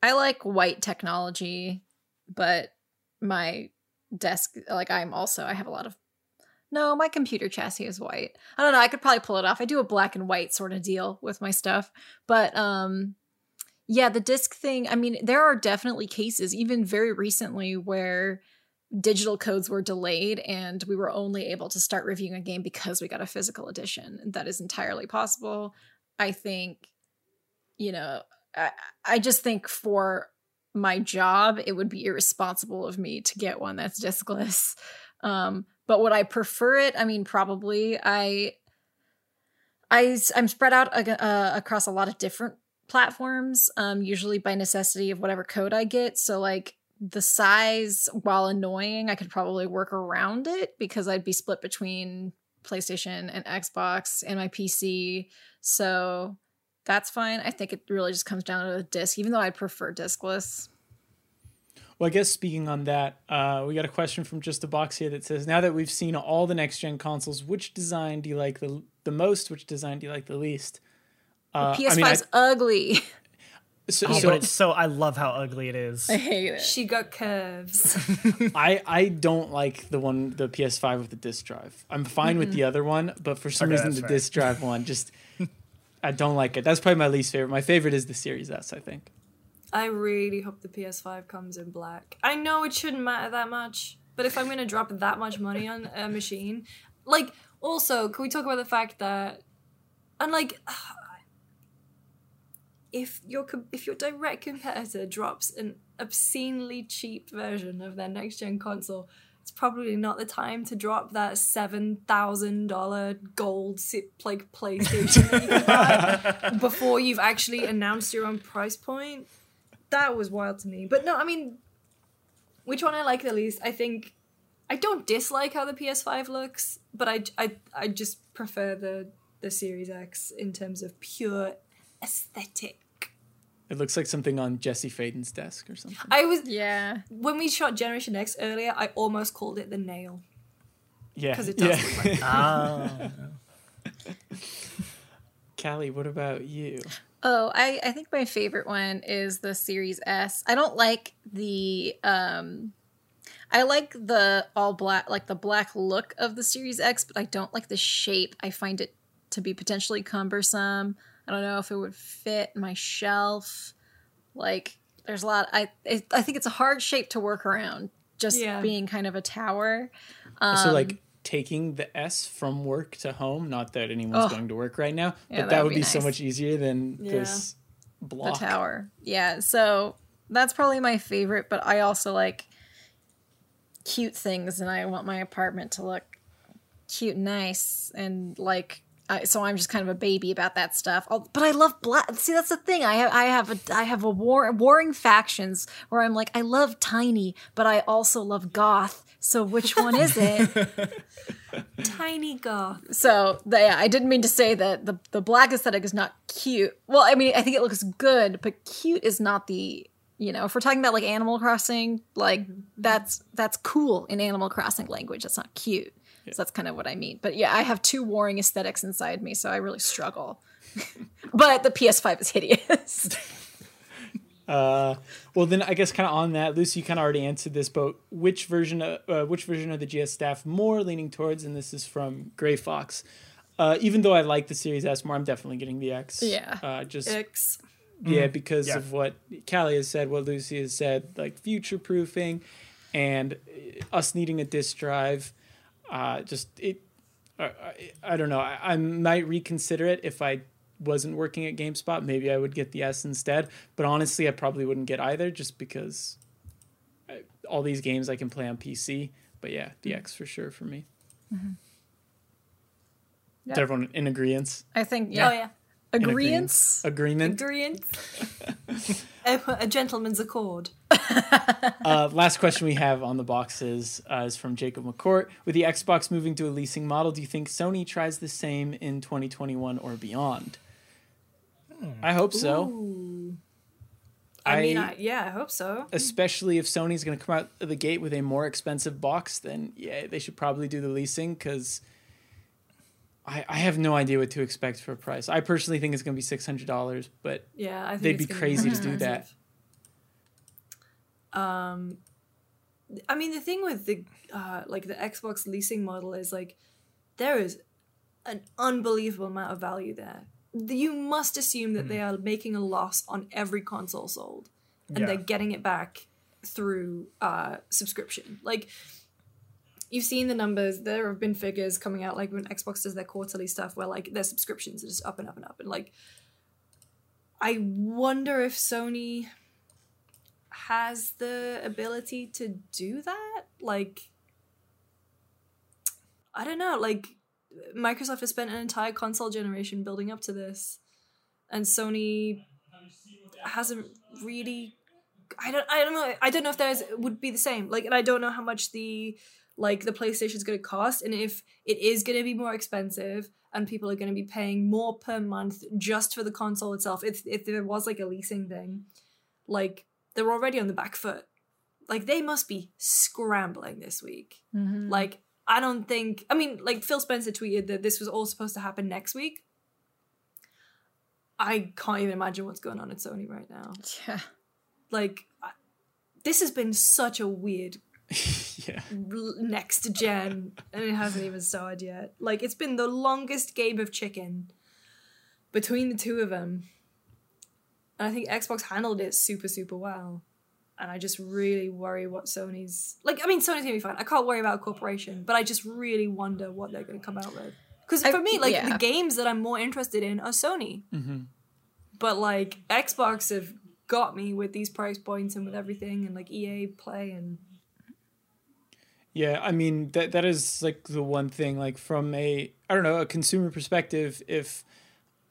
I like white technology, but my desk like I'm also I have a lot of no, my computer chassis is white. I don't know, I could probably pull it off. I do a black and white sort of deal with my stuff. But um yeah, the disc thing, I mean, there are definitely cases even very recently where digital codes were delayed and we were only able to start reviewing a game because we got a physical edition. That is entirely possible. I think you know, I, I just think for my job, it would be irresponsible of me to get one that's discless. Um, but would I prefer it? I mean, probably. I, I I'm spread out uh, across a lot of different platforms, um, usually by necessity of whatever code I get. So like the size, while annoying, I could probably work around it because I'd be split between PlayStation and Xbox and my PC. So that's fine. I think it really just comes down to the disc, even though I'd prefer discless. Well, I guess speaking on that, uh, we got a question from Just a Box here that says, "Now that we've seen all the next gen consoles, which design do you like the the most? Which design do you like the least?" Uh, PS5's I mean, ugly. So, oh, so, but it's so I love how ugly it is. I hate it. She got curves. I I don't like the one the PS5 with the disc drive. I'm fine mm-hmm. with the other one, but for some okay, reason the fair. disc drive one just I don't like it. That's probably my least favorite. My favorite is the Series S, I think. I really hope the PS5 comes in black. I know it shouldn't matter that much, but if I'm going to drop that much money on a machine, like also, can we talk about the fact that unlike if your if your direct competitor drops an obscenely cheap version of their next gen console, it's probably not the time to drop that seven thousand dollar gold like PlayStation before you've actually announced your own price point. That was wild to me. But no, I mean, which one I like the least? I think I don't dislike how the PS5 looks, but I I I just prefer the the Series X in terms of pure aesthetic. It looks like something on Jesse Faden's desk or something. I was yeah. When we shot Generation X earlier, I almost called it the nail. Yeah, because it does yeah. look like. oh. Kallie, what about you? Oh, I, I think my favorite one is the Series S. I don't like the um I like the all black like the black look of the Series X, but I don't like the shape. I find it to be potentially cumbersome. I don't know if it would fit my shelf. Like, there's a lot. I it, I think it's a hard shape to work around. Just yeah. being kind of a tower. Um, so like taking the S from work to home. Not that anyone's oh, going to work right now, yeah, but that, that would be, be nice. so much easier than yeah. this block. The tower. Yeah. So that's probably my favorite. But I also like cute things, and I want my apartment to look cute, and nice, and like Uh, so I'm just kind of a baby about that stuff. Oh, but I love black. See, that's the thing. I have I have a I have a war warring factions where I'm like I love tiny, but I also love goth. So which one is it? tiny goth. So the, yeah, I didn't mean to say that the the black aesthetic is not cute. Well, I mean I think it looks good, but cute is not the you know if we're talking about like Animal Crossing, like mm-hmm. that's that's cool in Animal Crossing language. That's not cute. Yeah. So that's kind of what I mean. But yeah, I have two warring aesthetics inside me, so I really struggle. but the PS5 is hideous. uh, well, then I guess kind of on that, Lucy, you kind of already answered this, but which version of uh, which version of the GS staff more leaning towards? And this is from Gray Fox. Uh, even though I like the Series S more, I'm definitely getting the X. Yeah. Uh, just X. Yeah, mm-hmm. because yeah. of what Kallie has said, what Lucy has said, like future proofing, and us needing a disk drive uh, just it. Uh, I, I, don't know. I, I might reconsider it if I wasn't working at GameSpot. Maybe I would get the S instead. But honestly, I probably wouldn't get either, just because I, all these games I can play on PC. But yeah, the mm-hmm. X for sure for me. Mm-hmm. Yep. Is everyone in agreement? I think yeah. Oh yeah. Agreements. Agreement. Agreement. a, a, gentleman's accord. uh, last question we have on the boxes uh, is from Jacob McCourt. With the Xbox moving to a leasing model, do you think Sony tries the same in 2021 or beyond? Hmm. I hope so. Ooh. I, I mean, I, yeah, I hope so. Especially if Sony's going to come out of the gate with a more expensive box, then yeah, they should probably do the leasing because I, I have no idea what to expect for a price. I personally think it's going to be six hundred dollars, but yeah, they'd be crazy be to do that. Um, I mean, the thing with the uh, like the Xbox leasing model is like there is an unbelievable amount of value there. You must assume that they are making a loss on every console sold, and Yeah. they're getting it back through uh, subscription. Like you've seen the numbers. There have been figures coming out like when Xbox does their quarterly stuff, where like their subscriptions are just up and up and up, and like I wonder if Sony has the ability to do that? Like, I don't know. Like, Microsoft has spent an entire console generation building up to this, and Sony hasn't really. I don't. I don't know. I don't know if there's would be the same. Like, and I don't know how much the like the PlayStation is going to cost, and if it is going to be more expensive, and people are going to be paying more per month just for the console itself. If if there was like a leasing thing, like they're already on the back foot. Like they must be scrambling this week. Mm-hmm. Like I don't think. I mean, like Phil Spencer tweeted that this was all supposed to happen next week. I can't even imagine what's going on at Sony right now. Yeah. Like, I, this has been such a weird yeah. l- next gen, and it hasn't even started yet. Like, it's been the longest game of chicken between the two of them. And I think Xbox handled it super, super well. And I just really worry what Sony's like. I mean, Sony's gonna be fine. I can't worry about a corporation, but I just really wonder what they're gonna come out with. Because I- for me, like yeah. the games that I'm more interested in are Sony. Mm-hmm. But like Xbox have got me with these price points and with everything, and like EA Play and Yeah, I mean that that is like the one thing like from a I don't know, a consumer perspective if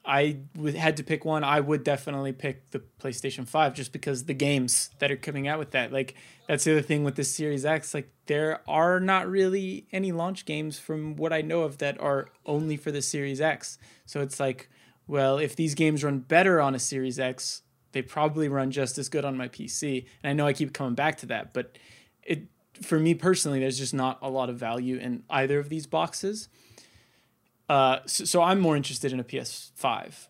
I had to pick one, I would definitely pick the PlayStation 5 just because the games that are coming out with that. Like that's the other thing with the Series X, like there are not really any launch games from what I know of that are only for the Series X. So it's like, well, if these games run better on a Series X, they probably run just as good on my PC. And I know I keep coming back to that, but it for me personally, there's just not a lot of value in either of these boxes. Uh, so, so I'm more interested in a PS5.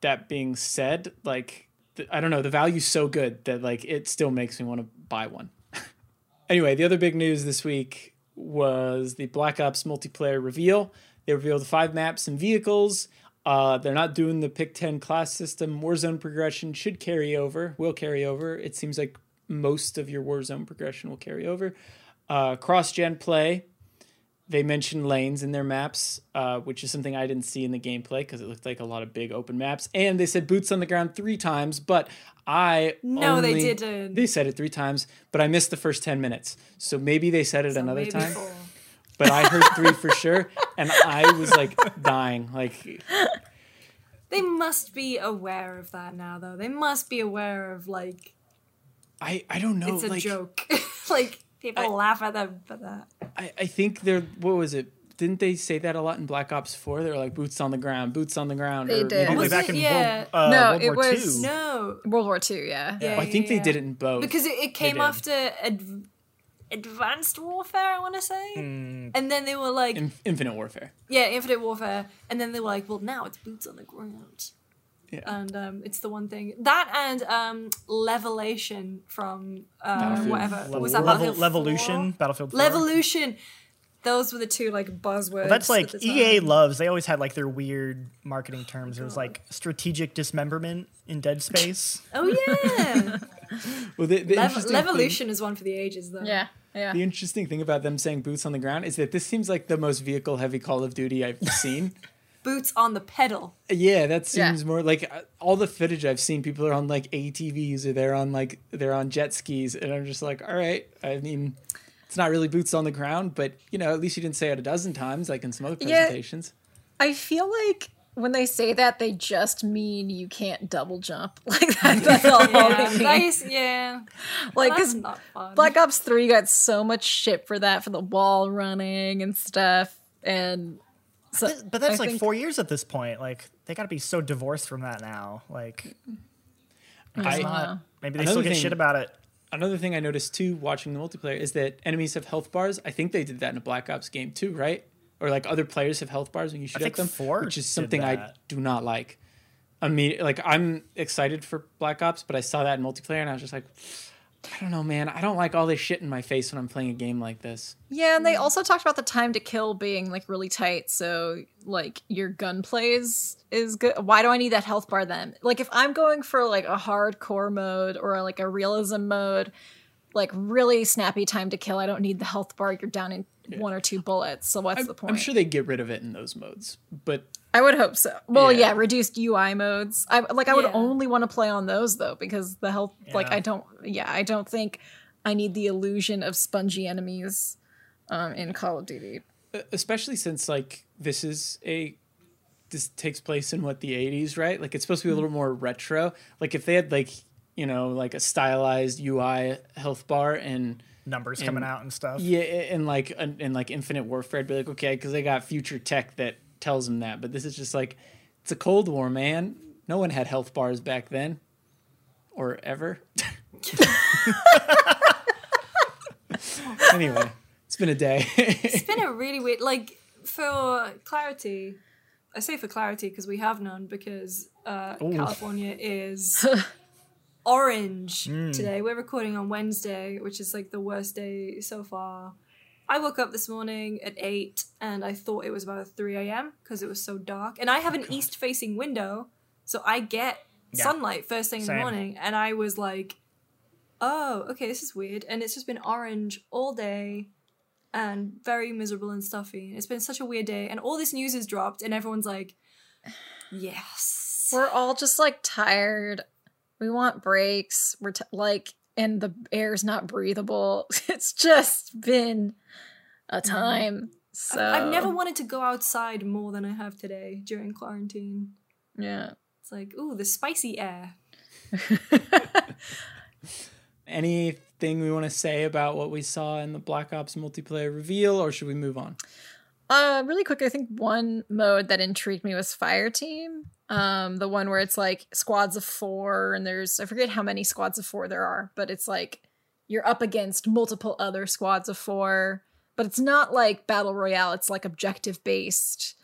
That being said, like th- I don't know, the value's so good that like it still makes me want to buy one. anyway, the other big news this week was the Black Ops multiplayer reveal. They revealed five maps and vehicles. Uh, they're not doing the pick 10 class system. Warzone progression should carry over, will carry over. It seems like most of your Warzone progression will carry over. Uh, Cross gen play. They mentioned lanes in their maps, uh, which is something I didn't see in the gameplay because it looked like a lot of big open maps. And they said boots on the ground three times, but I No, they didn't. They said it three times, but I missed the first ten minutes. So maybe they said it So another time. four. But I heard three for sure, and I was like dying. Like They must be aware of that now, though. They must be aware of like I I don't know. it's a like, joke. like people I- laugh at them for that. I, I think they're what was it? Didn't they say that a lot in Black Ops Four? They were like boots on the ground, boots on the ground. They or did. maybe Was Only like- back in? Yeah. World, uh, No, World it War was- II. No, World War Two, yeah. Yeah. I think they yeah. did it in both. because it, it came after ad- advanced warfare. I want to say, Mm, and then they were like, in Infinite Warfare. yeah, infinite warfare, and then they were like, well, now it's boots on the ground. Yeah. And um, it's the one thing that and um, levelation from uh, Battlefield. whatever level, was that level, Battlefield 4? Levolution, Battlefield 4. Levolution. Those were the two like buzzwords. Well, that's like at the EA time. loves. They always had like their weird marketing terms. It was like strategic dismemberment in Dead Space. Oh yeah, Well, the, the Lev- interesting thing- Levolution is one for the ages though. Yeah. Yeah. The interesting thing about them saying boots on the ground is that this seems like the most vehicle heavy Call of Duty I've seen. Boots on the pedal. yeah, that Yeah. seems more like uh, all the footage I've seen. People are on like ATVs or they're on like they're on jet skis, and I'm just like, all right. I mean, it's not really boots on the ground, but you know, at least you didn't say it a dozen times like in some other Yeah. presentations. I feel like when they say that, they just mean you can't double jump. Like that, that's all Yeah, they mean. nice. Yeah, Like, because not. Black Ops 3 got so much shit for that, for the wall running and stuff. And so, But, but that's I like think- four years at this point. Like they got to be so divorced from that now. Like I don't Maybe they still get thing- shit about it. Another thing I noticed too, watching the multiplayer, is that enemies have health bars. I think they did that in a Black Ops game too, right? Or like other players have health bars when you shoot at them, four which is something I do not like. I mean, like I'm excited for Black Ops, but I saw that in multiplayer and I was just like, I don't know, man. I don't like all this shit in my face when I'm playing a game like this. Yeah, and they also talked about the time to kill being like really tight, so like your gun plays is good. Why do I need that health bar then? Like if I'm going for like a hardcore mode or like a realism mode, like really snappy time to kill, I don't need the health bar. You're down in one or two bullets. So what's I'm, the point? I'm sure they get rid of it in those modes, but I would hope so. Well, Yeah. yeah, reduced UI modes. I like I would Yeah. only want to play on those though because the health like I don't yeah, I don't think I need the illusion of spongy enemies um in Call of Duty. especially since like this is a this takes place in what the 80s right like it's supposed to be a little more retro like if they had like you know like a stylized ui health bar and Numbers coming out and stuff. yeah and like in in like infinite warfare i'd be like okay because they got future tech that tells them that but this is just like it's a cold war man. No one had health bars back then or ever. Anyway it's been a day. It's been a really weird, like, for clarity, I say for clarity because we have none because uh, California is orange mm. today. We're recording on Wednesday, which is like the worst day so far. I woke up this morning at 8 and I thought it was about 3 a.m. because it was so dark. And I have an oh, east facing window, so I get Yeah. sunlight first thing in the morning. And I was like, oh, okay, this is weird. And it's just been orange all day and very miserable and stuffy. It's been such a weird day. And all this news has dropped, and everyone's like, yes. We're all just like tired. We want breaks. We're t- like, and the air's not breathable. It's just been a mm-hmm. time. So I've, I've never wanted to go outside more than I have today during quarantine. Yeah. It's like, ooh, the spicy air. anything we want to say about what we saw in the Black Ops multiplayer reveal, or should we move on? Uh, really quick, I think one mode that intrigued me was Fire Team. Um, the one where it's like squads of four, and there's I forget how many squads of four there are, but it's like you're up against multiple other squads of four. But it's not like battle royale; it's like objective based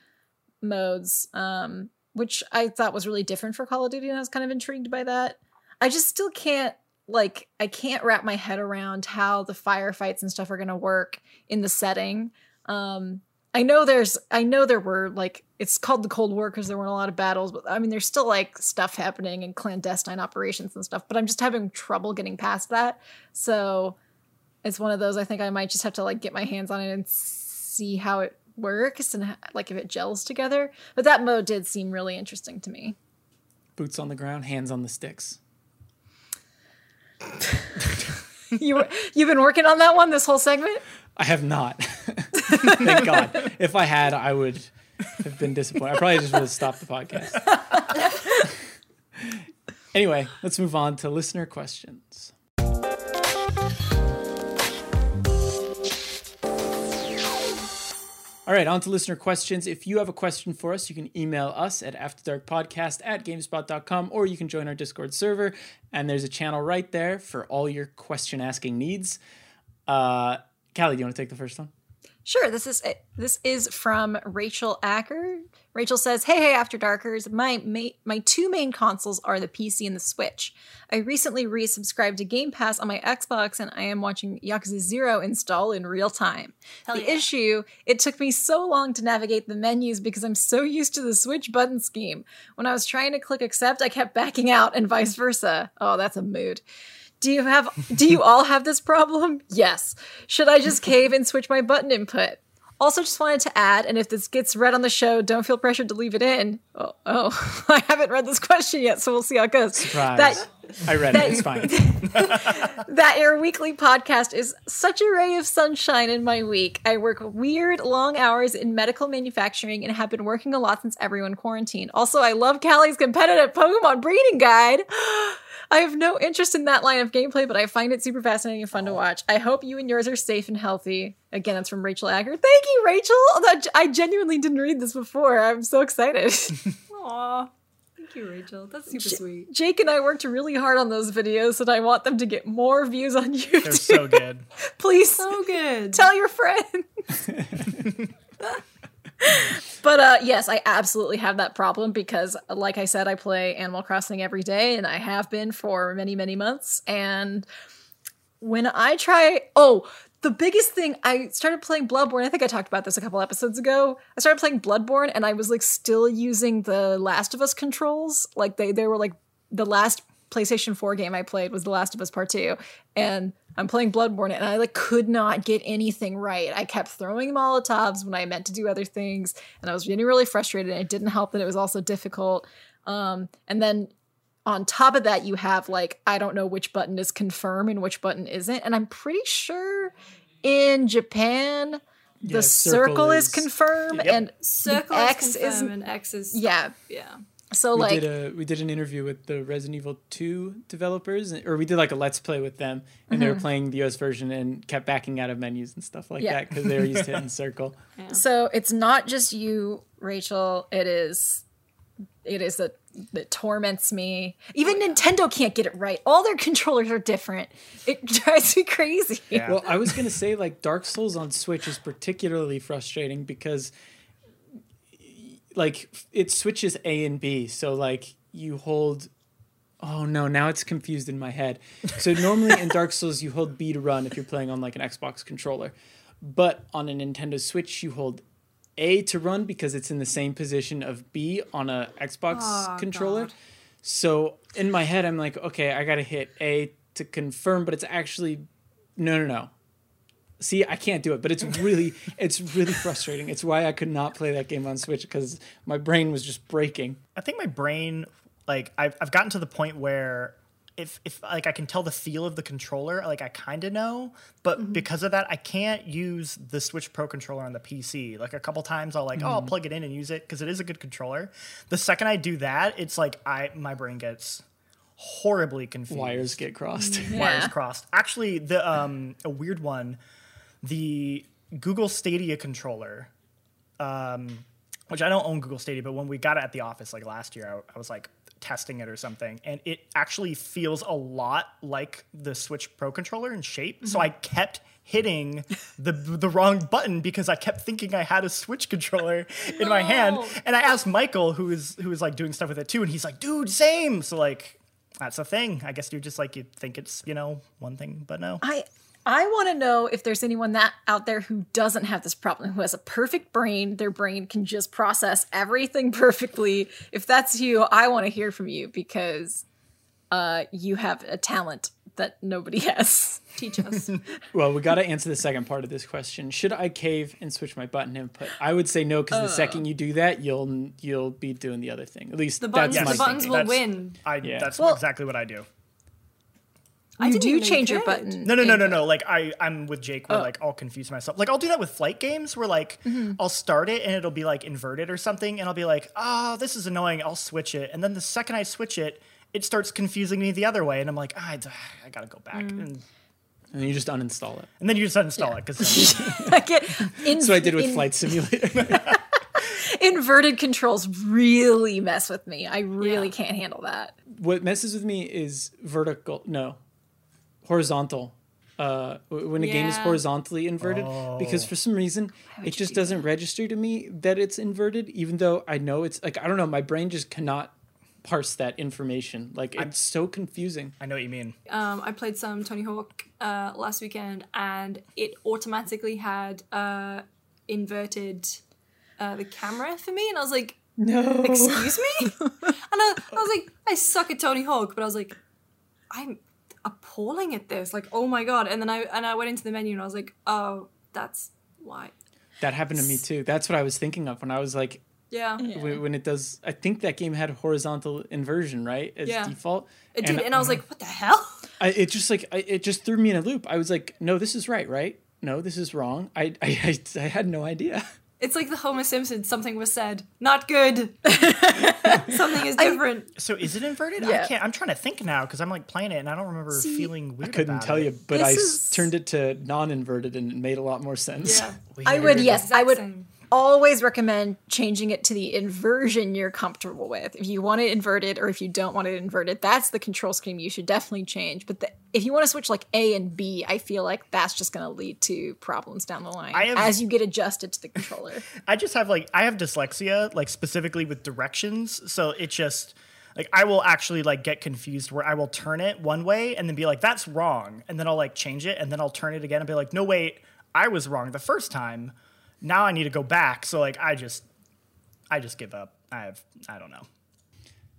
modes, um, which I thought was really different for Call of Duty, and I was kind of intrigued by that. I just still can't like I can't wrap my head around how the firefights and stuff are going to work in the setting. Um, I know there's I know there were like it's called the Cold War because there weren't a lot of battles, but I mean there's still like stuff happening and clandestine operations and stuff, but I'm just having trouble getting past that. So it's one of those I think I might just have to like get my hands on it and see how it works and like if it gels together. But that mode did seem really interesting to me. Boots on the ground, hands on the sticks. you were, you've been working on that one this whole segment? I have not. Thank God. If I had, I would have been disappointed. I probably just would have stopped the podcast. anyway, let's move on to listener questions. All right, on to listener questions. If you have a question for us, you can email us at afterdarkpodcast at gamespot.com or you can join our Discord server. And there's a channel right there for all your question asking needs. Uh, Kallie, do you want to take the first one? Sure. This is this is from Rachel Acker. Rachel says, "Hey, hey, After Darkers. My ma- my two main consoles are the PC and the Switch. I recently resubscribed to Game Pass on my Xbox, and I am watching Yakuza Zero install in real time. Hell the yeah. issue: it took me so long to navigate the menus because I'm so used to the Switch button scheme. When I was trying to click accept, I kept backing out, and vice versa. Oh, that's a mood." Do you have do you all have this problem? Yes. Should I just cave and switch my button input? Also just wanted to add, and if this gets read on the show, don't feel pressured to leave it in. Oh, oh I haven't read this question yet, so we'll see how it goes. Surprise. That I read that- it. It's fine. that your weekly podcast is such a ray of sunshine in my week. I work weird long hours in medical manufacturing and have been working a lot since everyone quarantined. Also, I love Kallie's competitive Pokemon breeding guide. I have no interest in that line of gameplay, but I find it super fascinating and fun to watch. I hope you and yours are safe and healthy. Again, that's from Rachel Agger. Thank you, Rachel. I genuinely didn't read this before. I'm so excited. Aw. Thank you, Rachel. That's super sweet. Jake and I worked really hard on those videos, and I want them to get more views on YouTube. They're so good. Please So good. tell your friends. but uh yes, I absolutely have that problem because like I said I play Animal Crossing every day and I have been for many many months and when I try, oh, the biggest thing I started playing Bloodborne. I think I talked about this a couple episodes ago. I started playing Bloodborne, and I was like still using the Last of Us controls. Like they they were like the last PlayStation 4 game I played was The Last of Us Part 2. And I'm playing Bloodborne and I like could not get anything right. I kept throwing Molotovs when I meant to do other things and I was getting really frustrated and it didn't help that it was also difficult. Um, and then on top of that you have like I don't know which button is confirm and which button isn't and I'm pretty sure in Japan the Yeah, circle, circle is, is- confirm Yep. and Circle X is is confirm and X is yeah. yeah. So we like did a we did an interview with the Resident Evil 2 developers or we did like a let's play with them and they were playing the US version and kept backing out of menus and stuff like Mm-hmm. Yeah. that because they were used to hitting circle. So it's not just you, Rachel. It is, it is that that torments me. Even oh, Nintendo can't get it right. All their controllers are different. It drives me crazy. Yeah. Well, I was gonna say like Dark Souls on Switch is particularly frustrating because like it switches A and B. So like you hold Oh no, now it's confused in my head. So normally in Dark Souls you hold B to run if you're playing on like an Xbox controller. But on a Nintendo Switch you hold A to run because it's in the same position of B on a Xbox Oh, controller. God. So in my head I'm like, okay, I got to hit A to confirm, but it's actually no, no, no. See, I can't do it, but it's really, it's really frustrating. It's why I could not play that game on Switch because my brain was just breaking. I think my brain, like, I've, I've gotten to the point where if, if like I can tell the feel of the controller, like I kind of know, but because of that, I can't use the Switch Pro controller on the PC. Like a couple times, I'll like, oh, I'll plug it in and use it because it is a good controller. The second I do that, it's like I my brain gets horribly confused. Wires get crossed. wires crossed. Actually, the um a weird one, the Google Stadia controller, um, which I don't own Google Stadia, but when we got it at the office like last year, I, I was like testing it or something, and it actually feels a lot like the Switch Pro controller in shape. So I mm-hmm. kept hitting the the wrong button because I kept thinking I had a Switch controller in my hand, and I asked Michael, who is who is like doing stuff with it too, and he's like, "Dude, same." So like. That's a thing. I guess you're just like you think it's you know one thing, but no. I I want to know if there's anyone that out there who doesn't have this problem, who has a perfect brain, their brain can just process everything perfectly. If that's you, I want to hear from you because uh, you have a talent that nobody has. Teach us. well, we got to answer the second part of this question. Should I cave and switch my button input? I would say no because the second you do that, you'll you'll be doing the other thing. At least The buttons, that's Yes. my the buttons will That's- win. I Yeah. that's Well- exactly what I do. I you do you change your could. button. No, no, no, no, no. Like I, I'm with Jake. Where oh. like I'll confuse myself. Like I'll do that with flight games, where like mm-hmm. I'll start it and it'll be like inverted or something, and I'll be like, oh, this is annoying. I'll switch it, and then the second I switch it, it starts confusing me the other way, and I'm like, ah, I, ah, I gotta go back, mm. and, And you just uninstall it. and then you just uninstall it because I get in, So I did with in- Flight Simulator. Inverted controls really mess with me. I really Yeah. can't handle that. what messes with me is vertical. No, horizontal. Uh, when a game is horizontally inverted, because for some reason it just doesn't register to me that it's inverted, even though I know it's like I don't know. My brain just cannot parse that information. Like it's so confusing. I know what you mean. Um, I played some Tony Hawk uh, last weekend, and it automatically had uh, inverted uh, the camera for me, and I was like, No, "Excuse me," and I, I was like, "I suck at Tony Hawk," but I was like, "I'm appalling at this!" Like, oh my god! And then I and I went into the menu, and I was like, "Oh, that's why." that happened to me too. That's what I was thinking of when I was like, Yeah, when, when it does. I think that game had horizontal inversion, right, as Yeah. default. it did, and I was uh-huh. like, "What the hell?" I, it just like I, it just threw me in a loop. I was like, no, this is right, right? No, this is wrong. I I, I, I had no idea. It's like the Homer Simpson. Something was said, not good. something is different. So is it inverted? I Yeah. can't. I'm trying to think now because I'm like playing it and I don't remember See, feeling weird. I couldn't about tell it. you, but This I s- is- turned it to non-inverted and it made a lot more sense. yeah. I would, yes, I would same. Always recommend changing it to the inversion you're comfortable with. If you want it inverted or if you don't want it inverted, that's the control scheme you should definitely change. But the, if you want to switch like A and B, I feel like that's just going to lead to problems down the line have- as you get adjusted to the controller. I just have like I have dyslexia, like specifically with directions. So it just like I will actually like get confused where I will turn it one way and then be like that's wrong and then I'll like change it and then I'll turn it again and be like no wait I was wrong the first time now I need to go back so like I just I just give up I have I don't know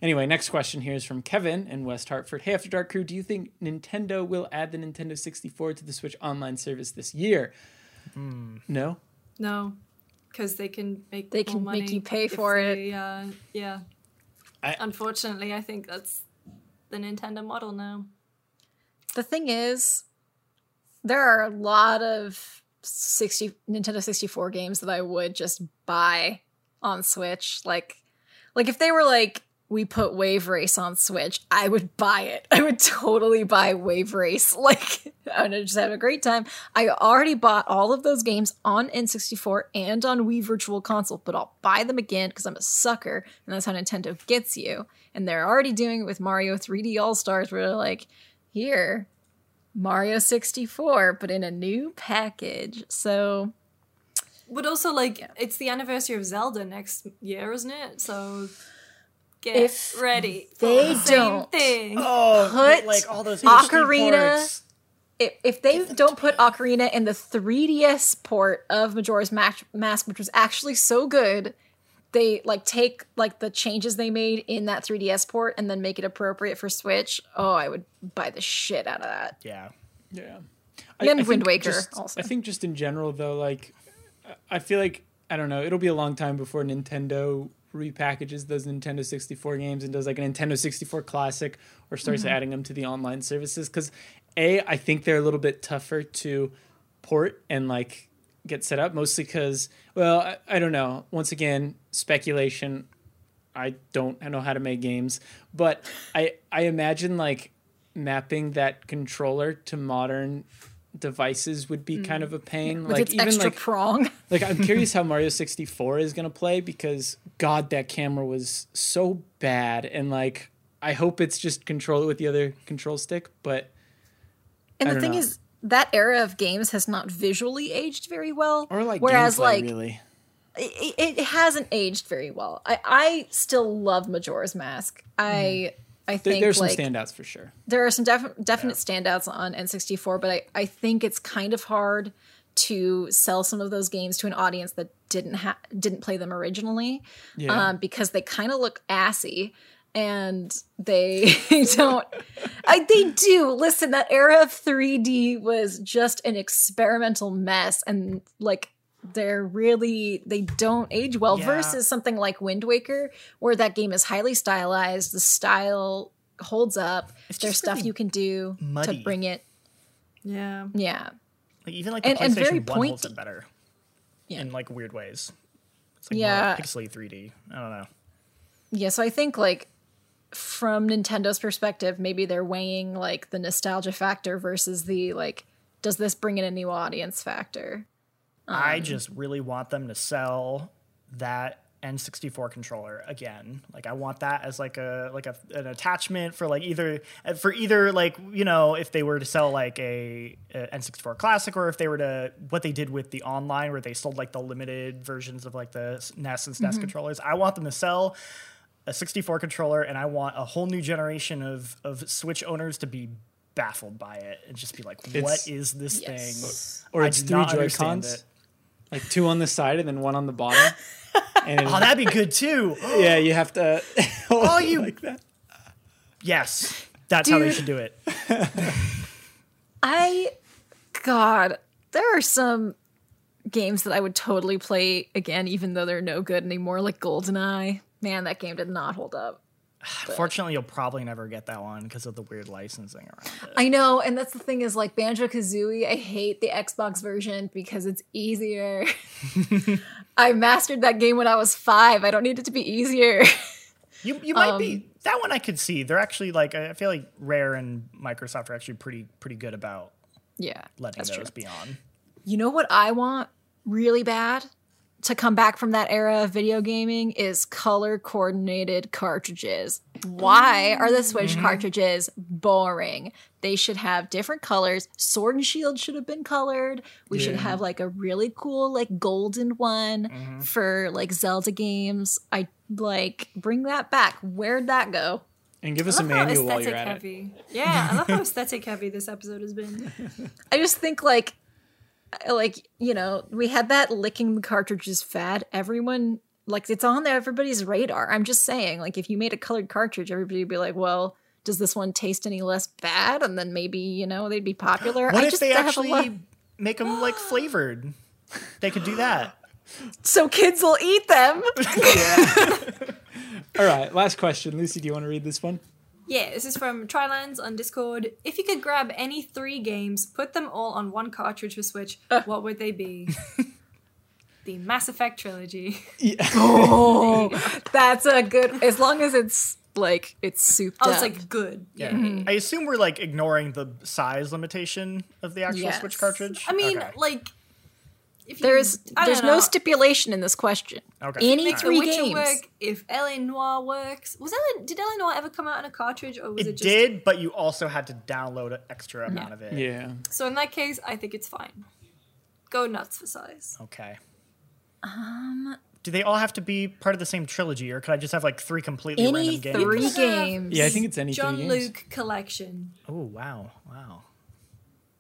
Anyway, next question here is from Kevin in West Hartford. Hey, After Dark Crew, do you think Nintendo will add the Nintendo 64 to the Switch online service this year? No? No, because they can make They more can make you pay if for it. Uh, yeah. I- Unfortunately, I think that's the Nintendo model now. The thing is, there are a lot of 60 Nintendo 64 games that I would just buy on Switch. Like like if they were like we put Wave Race on Switch, I would buy it. I would totally buy Wave Race. Like I would just have a great time. I already bought all of those games on N64 and on Wii Virtual Console, but I'll buy them again because I'm a sucker, and that's how Nintendo gets you. And they're already doing it with Mario 3D All Stars, where they're like, here, Mario 64, but in a new package. So But also, like, it's the anniversary of Zelda next year, isn't it? So get If ready. they the don't- thing. oh Put like all those Ocarina- if, if they don't put Ocarina in the 3DS port of Majora's Mask, Mask, which was actually so good, they like take like the changes they made in that 3DS port and then make it appropriate for Switch. Oh, I would buy the shit out of that. yeah Yeah. And Wind Waker just- also. I think just in general though, like I feel like I don't know, it'll be a long time before Nintendo repackages those Nintendo 64 games and does like a Nintendo 64 classic or starts Mm-hmm. adding them to the online services cuz a I think they're a little bit tougher to port and like get set up mostly cuz well, I, I don't know. Once again, speculation. I don't know how to make games, but I I imagine like mapping that controller to modern devices would be kind of a mm. pain. With like its even extra like prong. like I'm curious how Mario 64 is gonna play because God, that camera was so bad, and like I hope it's just control it with the other control stick, but And I the thing know. is, that era of games has not visually aged very well. or like whereas gameplay, like really. it, it hasn't aged very well. I, I still love Majora's Mask. I I Mm-hmm. There, think there's some standouts for sure. there are some def- definite standouts on N64, but I, I think it's kind of hard to sell some of those games to an audience that didn't ha- didn't play them originally Yeah. um, because they kind of look assy and they don't I, they do listen that era of 3d was just an experimental mess and like they're really they don't age well Yeah. versus something like wind waker where that game is highly stylized the style holds up It's there's stuff really you can do muddy. to bring it Yeah. yeah like even like the And- and very One holds it better Yeah. in like weird ways it's like Yeah. more pixely 3D I don't know Yeah, so I think like from Nintendo's perspective, maybe they're weighing like the nostalgia factor versus the like, does this bring in a new audience factor? I um, just really want them to sell that N64 controller again. Like I want that as like a like a an attachment for like either for either like you know if they were to sell like a, a N64 classic or if they were to what they did with the online where they sold like the limited versions of like the NES and SNES mm-hmm. controllers. I want them to sell a 64 controller and I want a whole new generation of of Switch owners to be baffled by it and just be like what It's- is this Yes. thing? Or I it's three not Joy Cons, like two on the side and then one on the bottom. And Oh, that'd be good too. yeah, you have to. Oh, you- like that. Yes, that's how they should do it. I, God, there are some games that I would totally play again, even though they're no good anymore, like GoldenEye. Man, that game did not hold up. Fortunately, you'll probably never get that one because of the weird licensing around it. I know, and that's the thing is like Banjo Kazooie. I hate the Xbox version because it's easier. I mastered that game when I was five. I don't need it to be easier. You you might Um, be that one. I could see. They're actually like I feel like Rare and Microsoft are actually pretty pretty good about yeah, letting those true. be on. You know what I want really bad? To come back from that era of video gaming is color coordinated cartridges. Why are the Switch mm-hmm. cartridges boring? They should have different colors. Sword and Shield should have been colored. We should have like a really cool like golden one mm-hmm. for like Zelda games. I like bring that back. Where'd that go? And give us a love manual while aesthetic you're at it. heavy. Yeah, I love how aesthetic heavy this episode has been. I just think like like you know we had that licking the cartridges fad. Everyone like it's on everybody's radar. I'm just saying like if you made a colored cartridge, everybody would be like, well. Does this one taste any less bad? And then maybe you know they'd be popular. What I if just they have actually lot- make them like flavored? They could do that. so kids will eat them. All right, last question. Lucy, do you want to read this one? Yeah, this is from Trylands on Discord. If you could grab any three games, put them all on one cartridge for Switch, what would they be? the Mass Effect trilogy. Yeah. oh, that's a good. As long as it's like it's souped Oh, up. it's like good. Yeah. Mm-hmm. I assume we're like ignoring the size limitation of the actual Yes. Switch cartridge. I mean, Okay. like, if there's I there's don't no stipulation in this question. Okay. Any Make Make three The games. work. If LA Noire works, was LA, did LA Noire ever come out in a cartridge, or was it, it just? did, but you also had to download an extra amount of it. Yeah. So in that case, I think it's fine. Go nuts for size. Okay. Um. Do they all have to be part of the same trilogy, or could I just have like three completely Any random games? three games. Yeah, I think it's any John three games. Jean-Luc collection. Oh wow, wow.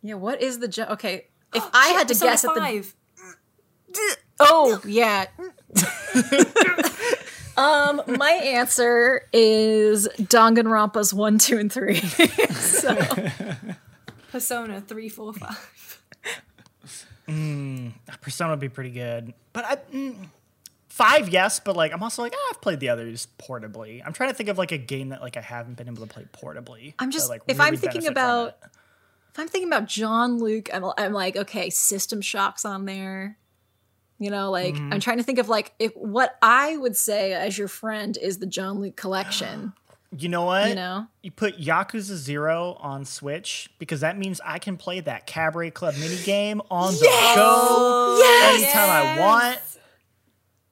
Yeah, what is the jo- okay? If I had to Persona guess at the 5. Oh, yeah. um, my answer is Danganronpa's one, two, and three. so, Persona three, four, five. Persona would be pretty good, but I. Mm, Five, yes, but like I'm also like ah, I've played the others portably. I'm trying to think of like a game that like I haven't been able to play portably. I'm just- like, if I'm thinking about- if I'm thinking about Jean-Luc, I'm, I'm like, okay, System Shock's on there. You know, like Mm-hmm. I'm trying to think of like if what I would say as your friend is the Jean-Luc collection. you know what? you know, You put Yakuza Zero on Switch because that means I can play that Cabaret Club mini game on the go yes, anytime I want.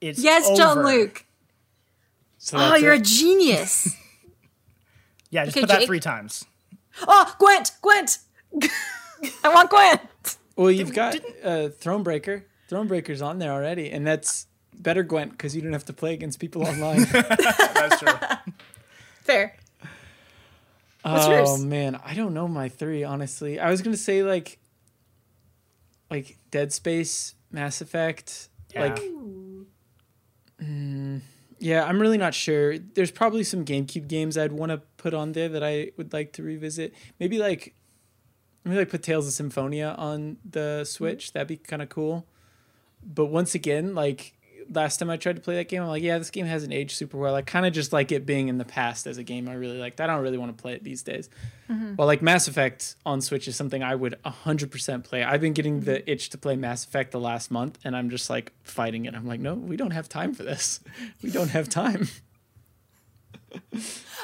It's yes, John over. Luke. So Oh, you're a genius. Yeah, just Okay, put that three times. oh, Gwent, Gwent. I want Gwent. Well, you've got uh, Thronebreaker. Thronebreaker's on there already, and that's better Gwent because you don't have to play against people online. That's true. Fair. What's oh yours? man, I don't know my three honestly. I was gonna say like, like Dead Space, Mass Effect, Yeah. like. Mm, yeah, I'm really not sure. There's probably some GameCube games I'd want to put on there that I would like to revisit. Maybe like, maybe like put Tales of Symphonia on the Switch. That'd be kind of cool. But once again, like last time I tried to play that game, I'm like, yeah, this game hasn't aged super well. I kind of just like it being in the past as a game I really liked. I don't really want to play it these days. Mm-hmm. Well, like Mass Effect on Switch is something I would 100% play. I've been getting the mm-hmm. itch to play Mass Effect the last month, and I'm just like fighting it. I'm like, no, we don't have time for this. We don't have time.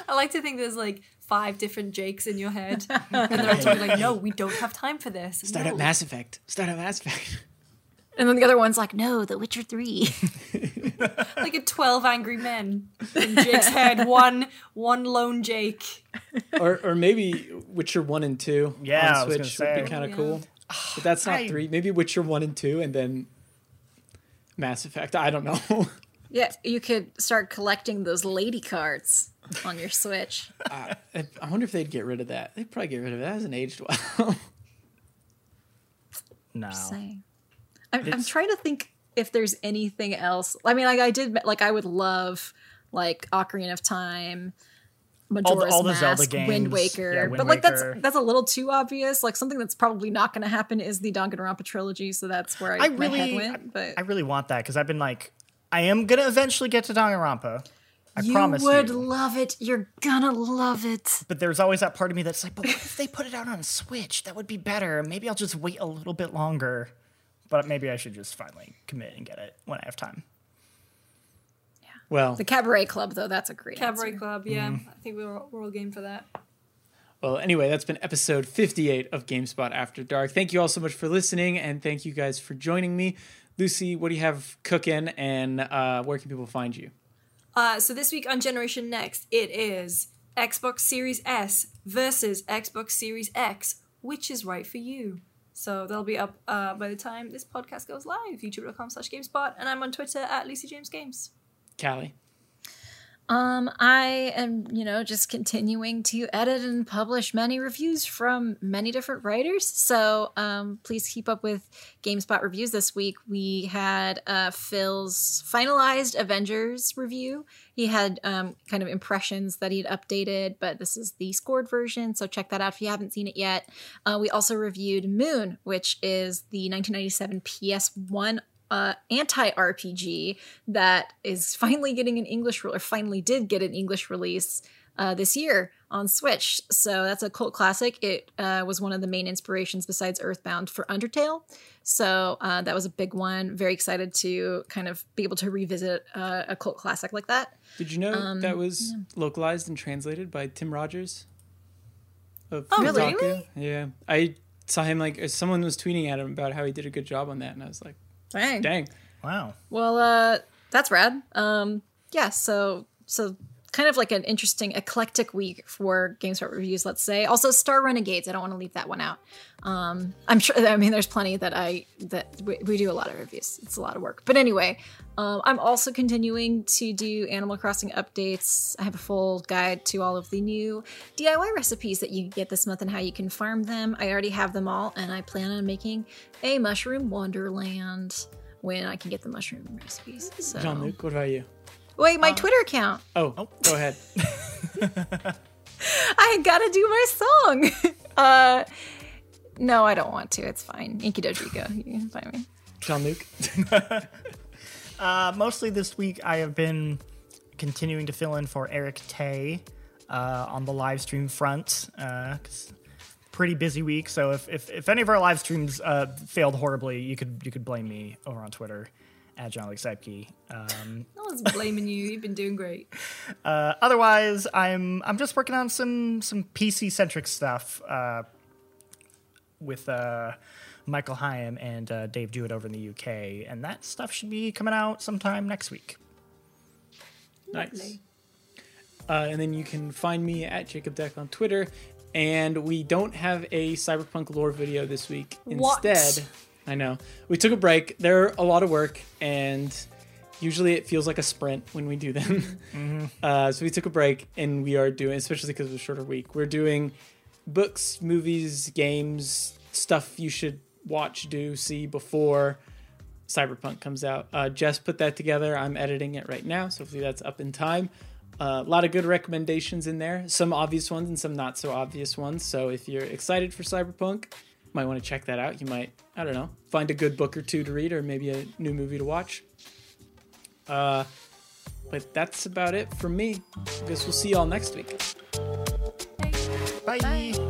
I like to think there's like five different Jakes in your head, and they're all like, "No, we don't have time for this." Start no. up Mass Effect. Start up Mass Effect. And then the other one's like, no, The Witcher 3. like a twelve angry men in Jake's head. One, one lone Jake. or or maybe Witcher one and two Yeah, I on was gonna Switch would be kind of Yeah. cool. But that's not I- three. Maybe Witcher one and two, and then Mass Effect. I don't know. yeah, you could start collecting those lady cards on your Switch. Uh, I, I wonder if they'd get rid of that. They'd probably get rid of it. That hasn't aged well. No. Saying. I'm, I'm trying to think if there's anything else. I mean, like I did, like I would love like Ocarina of Time, Majora's all the Mask, Zelda Wind. Waker. Yeah, Wind but like that's Waker. that's a little too obvious. Like something that's probably not going to happen is the Danganronpa trilogy. So that's where I, I really, went. But I really want that because I've been like, I am gonna eventually get to Danganronpa. I promise you promise would you. love it. You're gonna love it. But there's always that part of me that's like, but what if they put it out on Switch? That would be better. Maybe I'll just wait a little bit longer. But maybe I should just finally commit and get it when I have time. Yeah. Well, The Cabaret Club, though, that's a great Cabaret answer. Club. Yeah, I think we're all, we're all game for that. Well, anyway, that's been episode 58 of GameSpot After Dark. Thank you all so much for listening, and thank you guys for joining me. Lucy, what do you have cooking, and uh, where can people find you? Uh, so this week on Generation Next, it is Xbox Series S versus Xbox Series X. Which is right for you? So they'll be up uh, by the time this podcast goes live. YouTube.com slash GameSpot. And I'm on Twitter at Lucy James Games. Kallie. Um, I am, you know, just continuing to edit and publish many reviews from many different writers. So um, please keep up with GameSpot reviews this week. We had uh, Phil's finalized Avengers review. He had um, kind of impressions that he'd updated, but this is the scored version. So check that out if you haven't seen it yet. Uh, we also reviewed Moon, which is the 1997 PS1 uh, anti RPG that is finally getting an English or finally did get an English release uh, this year on Switch. So that's a cult classic. It uh, was one of the main inspirations besides Earthbound for Undertale. So uh, that was a big one. Very excited to kind of be able to revisit uh, a cult classic like that. Did you know that was localized and translated by Tim Rogers? Of Oh, Kotaku? really? Yeah, I saw him like someone was tweeting at him about how he did a good job on that, and I was like, Dang. dang. Wow. Well, uh, that's rad. Um, yeah, so so kind of like an interesting eclectic week for GameSpot reviews, let's say. Also, Star Renegades. I don't want to leave that one out. Um, I'm sure. I mean, there's plenty that I that we, we do a lot of reviews. It's a lot of work. But anyway, um, I'm also continuing to do Animal Crossing updates. I have a full guide to all of the new DIY recipes that you get this month and how you can farm them. I already have them all, and I plan on making a mushroom wonderland when I can get the mushroom recipes. So. Jean Luc, what about you? Wait, my Twitter account. Oh, go ahead. I gotta do my song. uh, no, I don't want to. It's fine. Inky Dojiko. You can find me. Jean Luc. Uh, mostly this week, I have been continuing to fill in for Eric Tay uh, on the live stream front. Uh, 'cause pretty busy week, so if, if, if any of our live streams uh, failed horribly, you could you could blame me over on Twitter at Jean-Luc Seipke. Um, No one's blaming you. You've been doing great. uh, otherwise, I'm I'm just working on some some PC centric stuff uh, with uh, Michael Higham and uh, Dave Jewett over in the UK, and that stuff should be coming out sometime next week. Nice. Uh, and then you can find me at Jake Dekker on Twitter. And we don't have a Cyberpunk lore video this week. What? I know we took a break. They're a lot of work, and usually it feels like a sprint when we do them. Uh, so we took a break, and we are doing, especially because it was a shorter week. We're doing books, movies, games, stuff you should watch, do, see before Cyberpunk comes out. Uh, Jess put that together. I'm editing it right now, so hopefully that's up in time. Uh, a lot of good recommendations in there, some obvious ones and some not so obvious ones. So if you're excited for Cyberpunk, might want to check that out. You might, I don't know, find a good book or two to read, or maybe a new movie to watch. Uh, but that's about it for me. I guess we'll see y'all next week. Bye. Bye.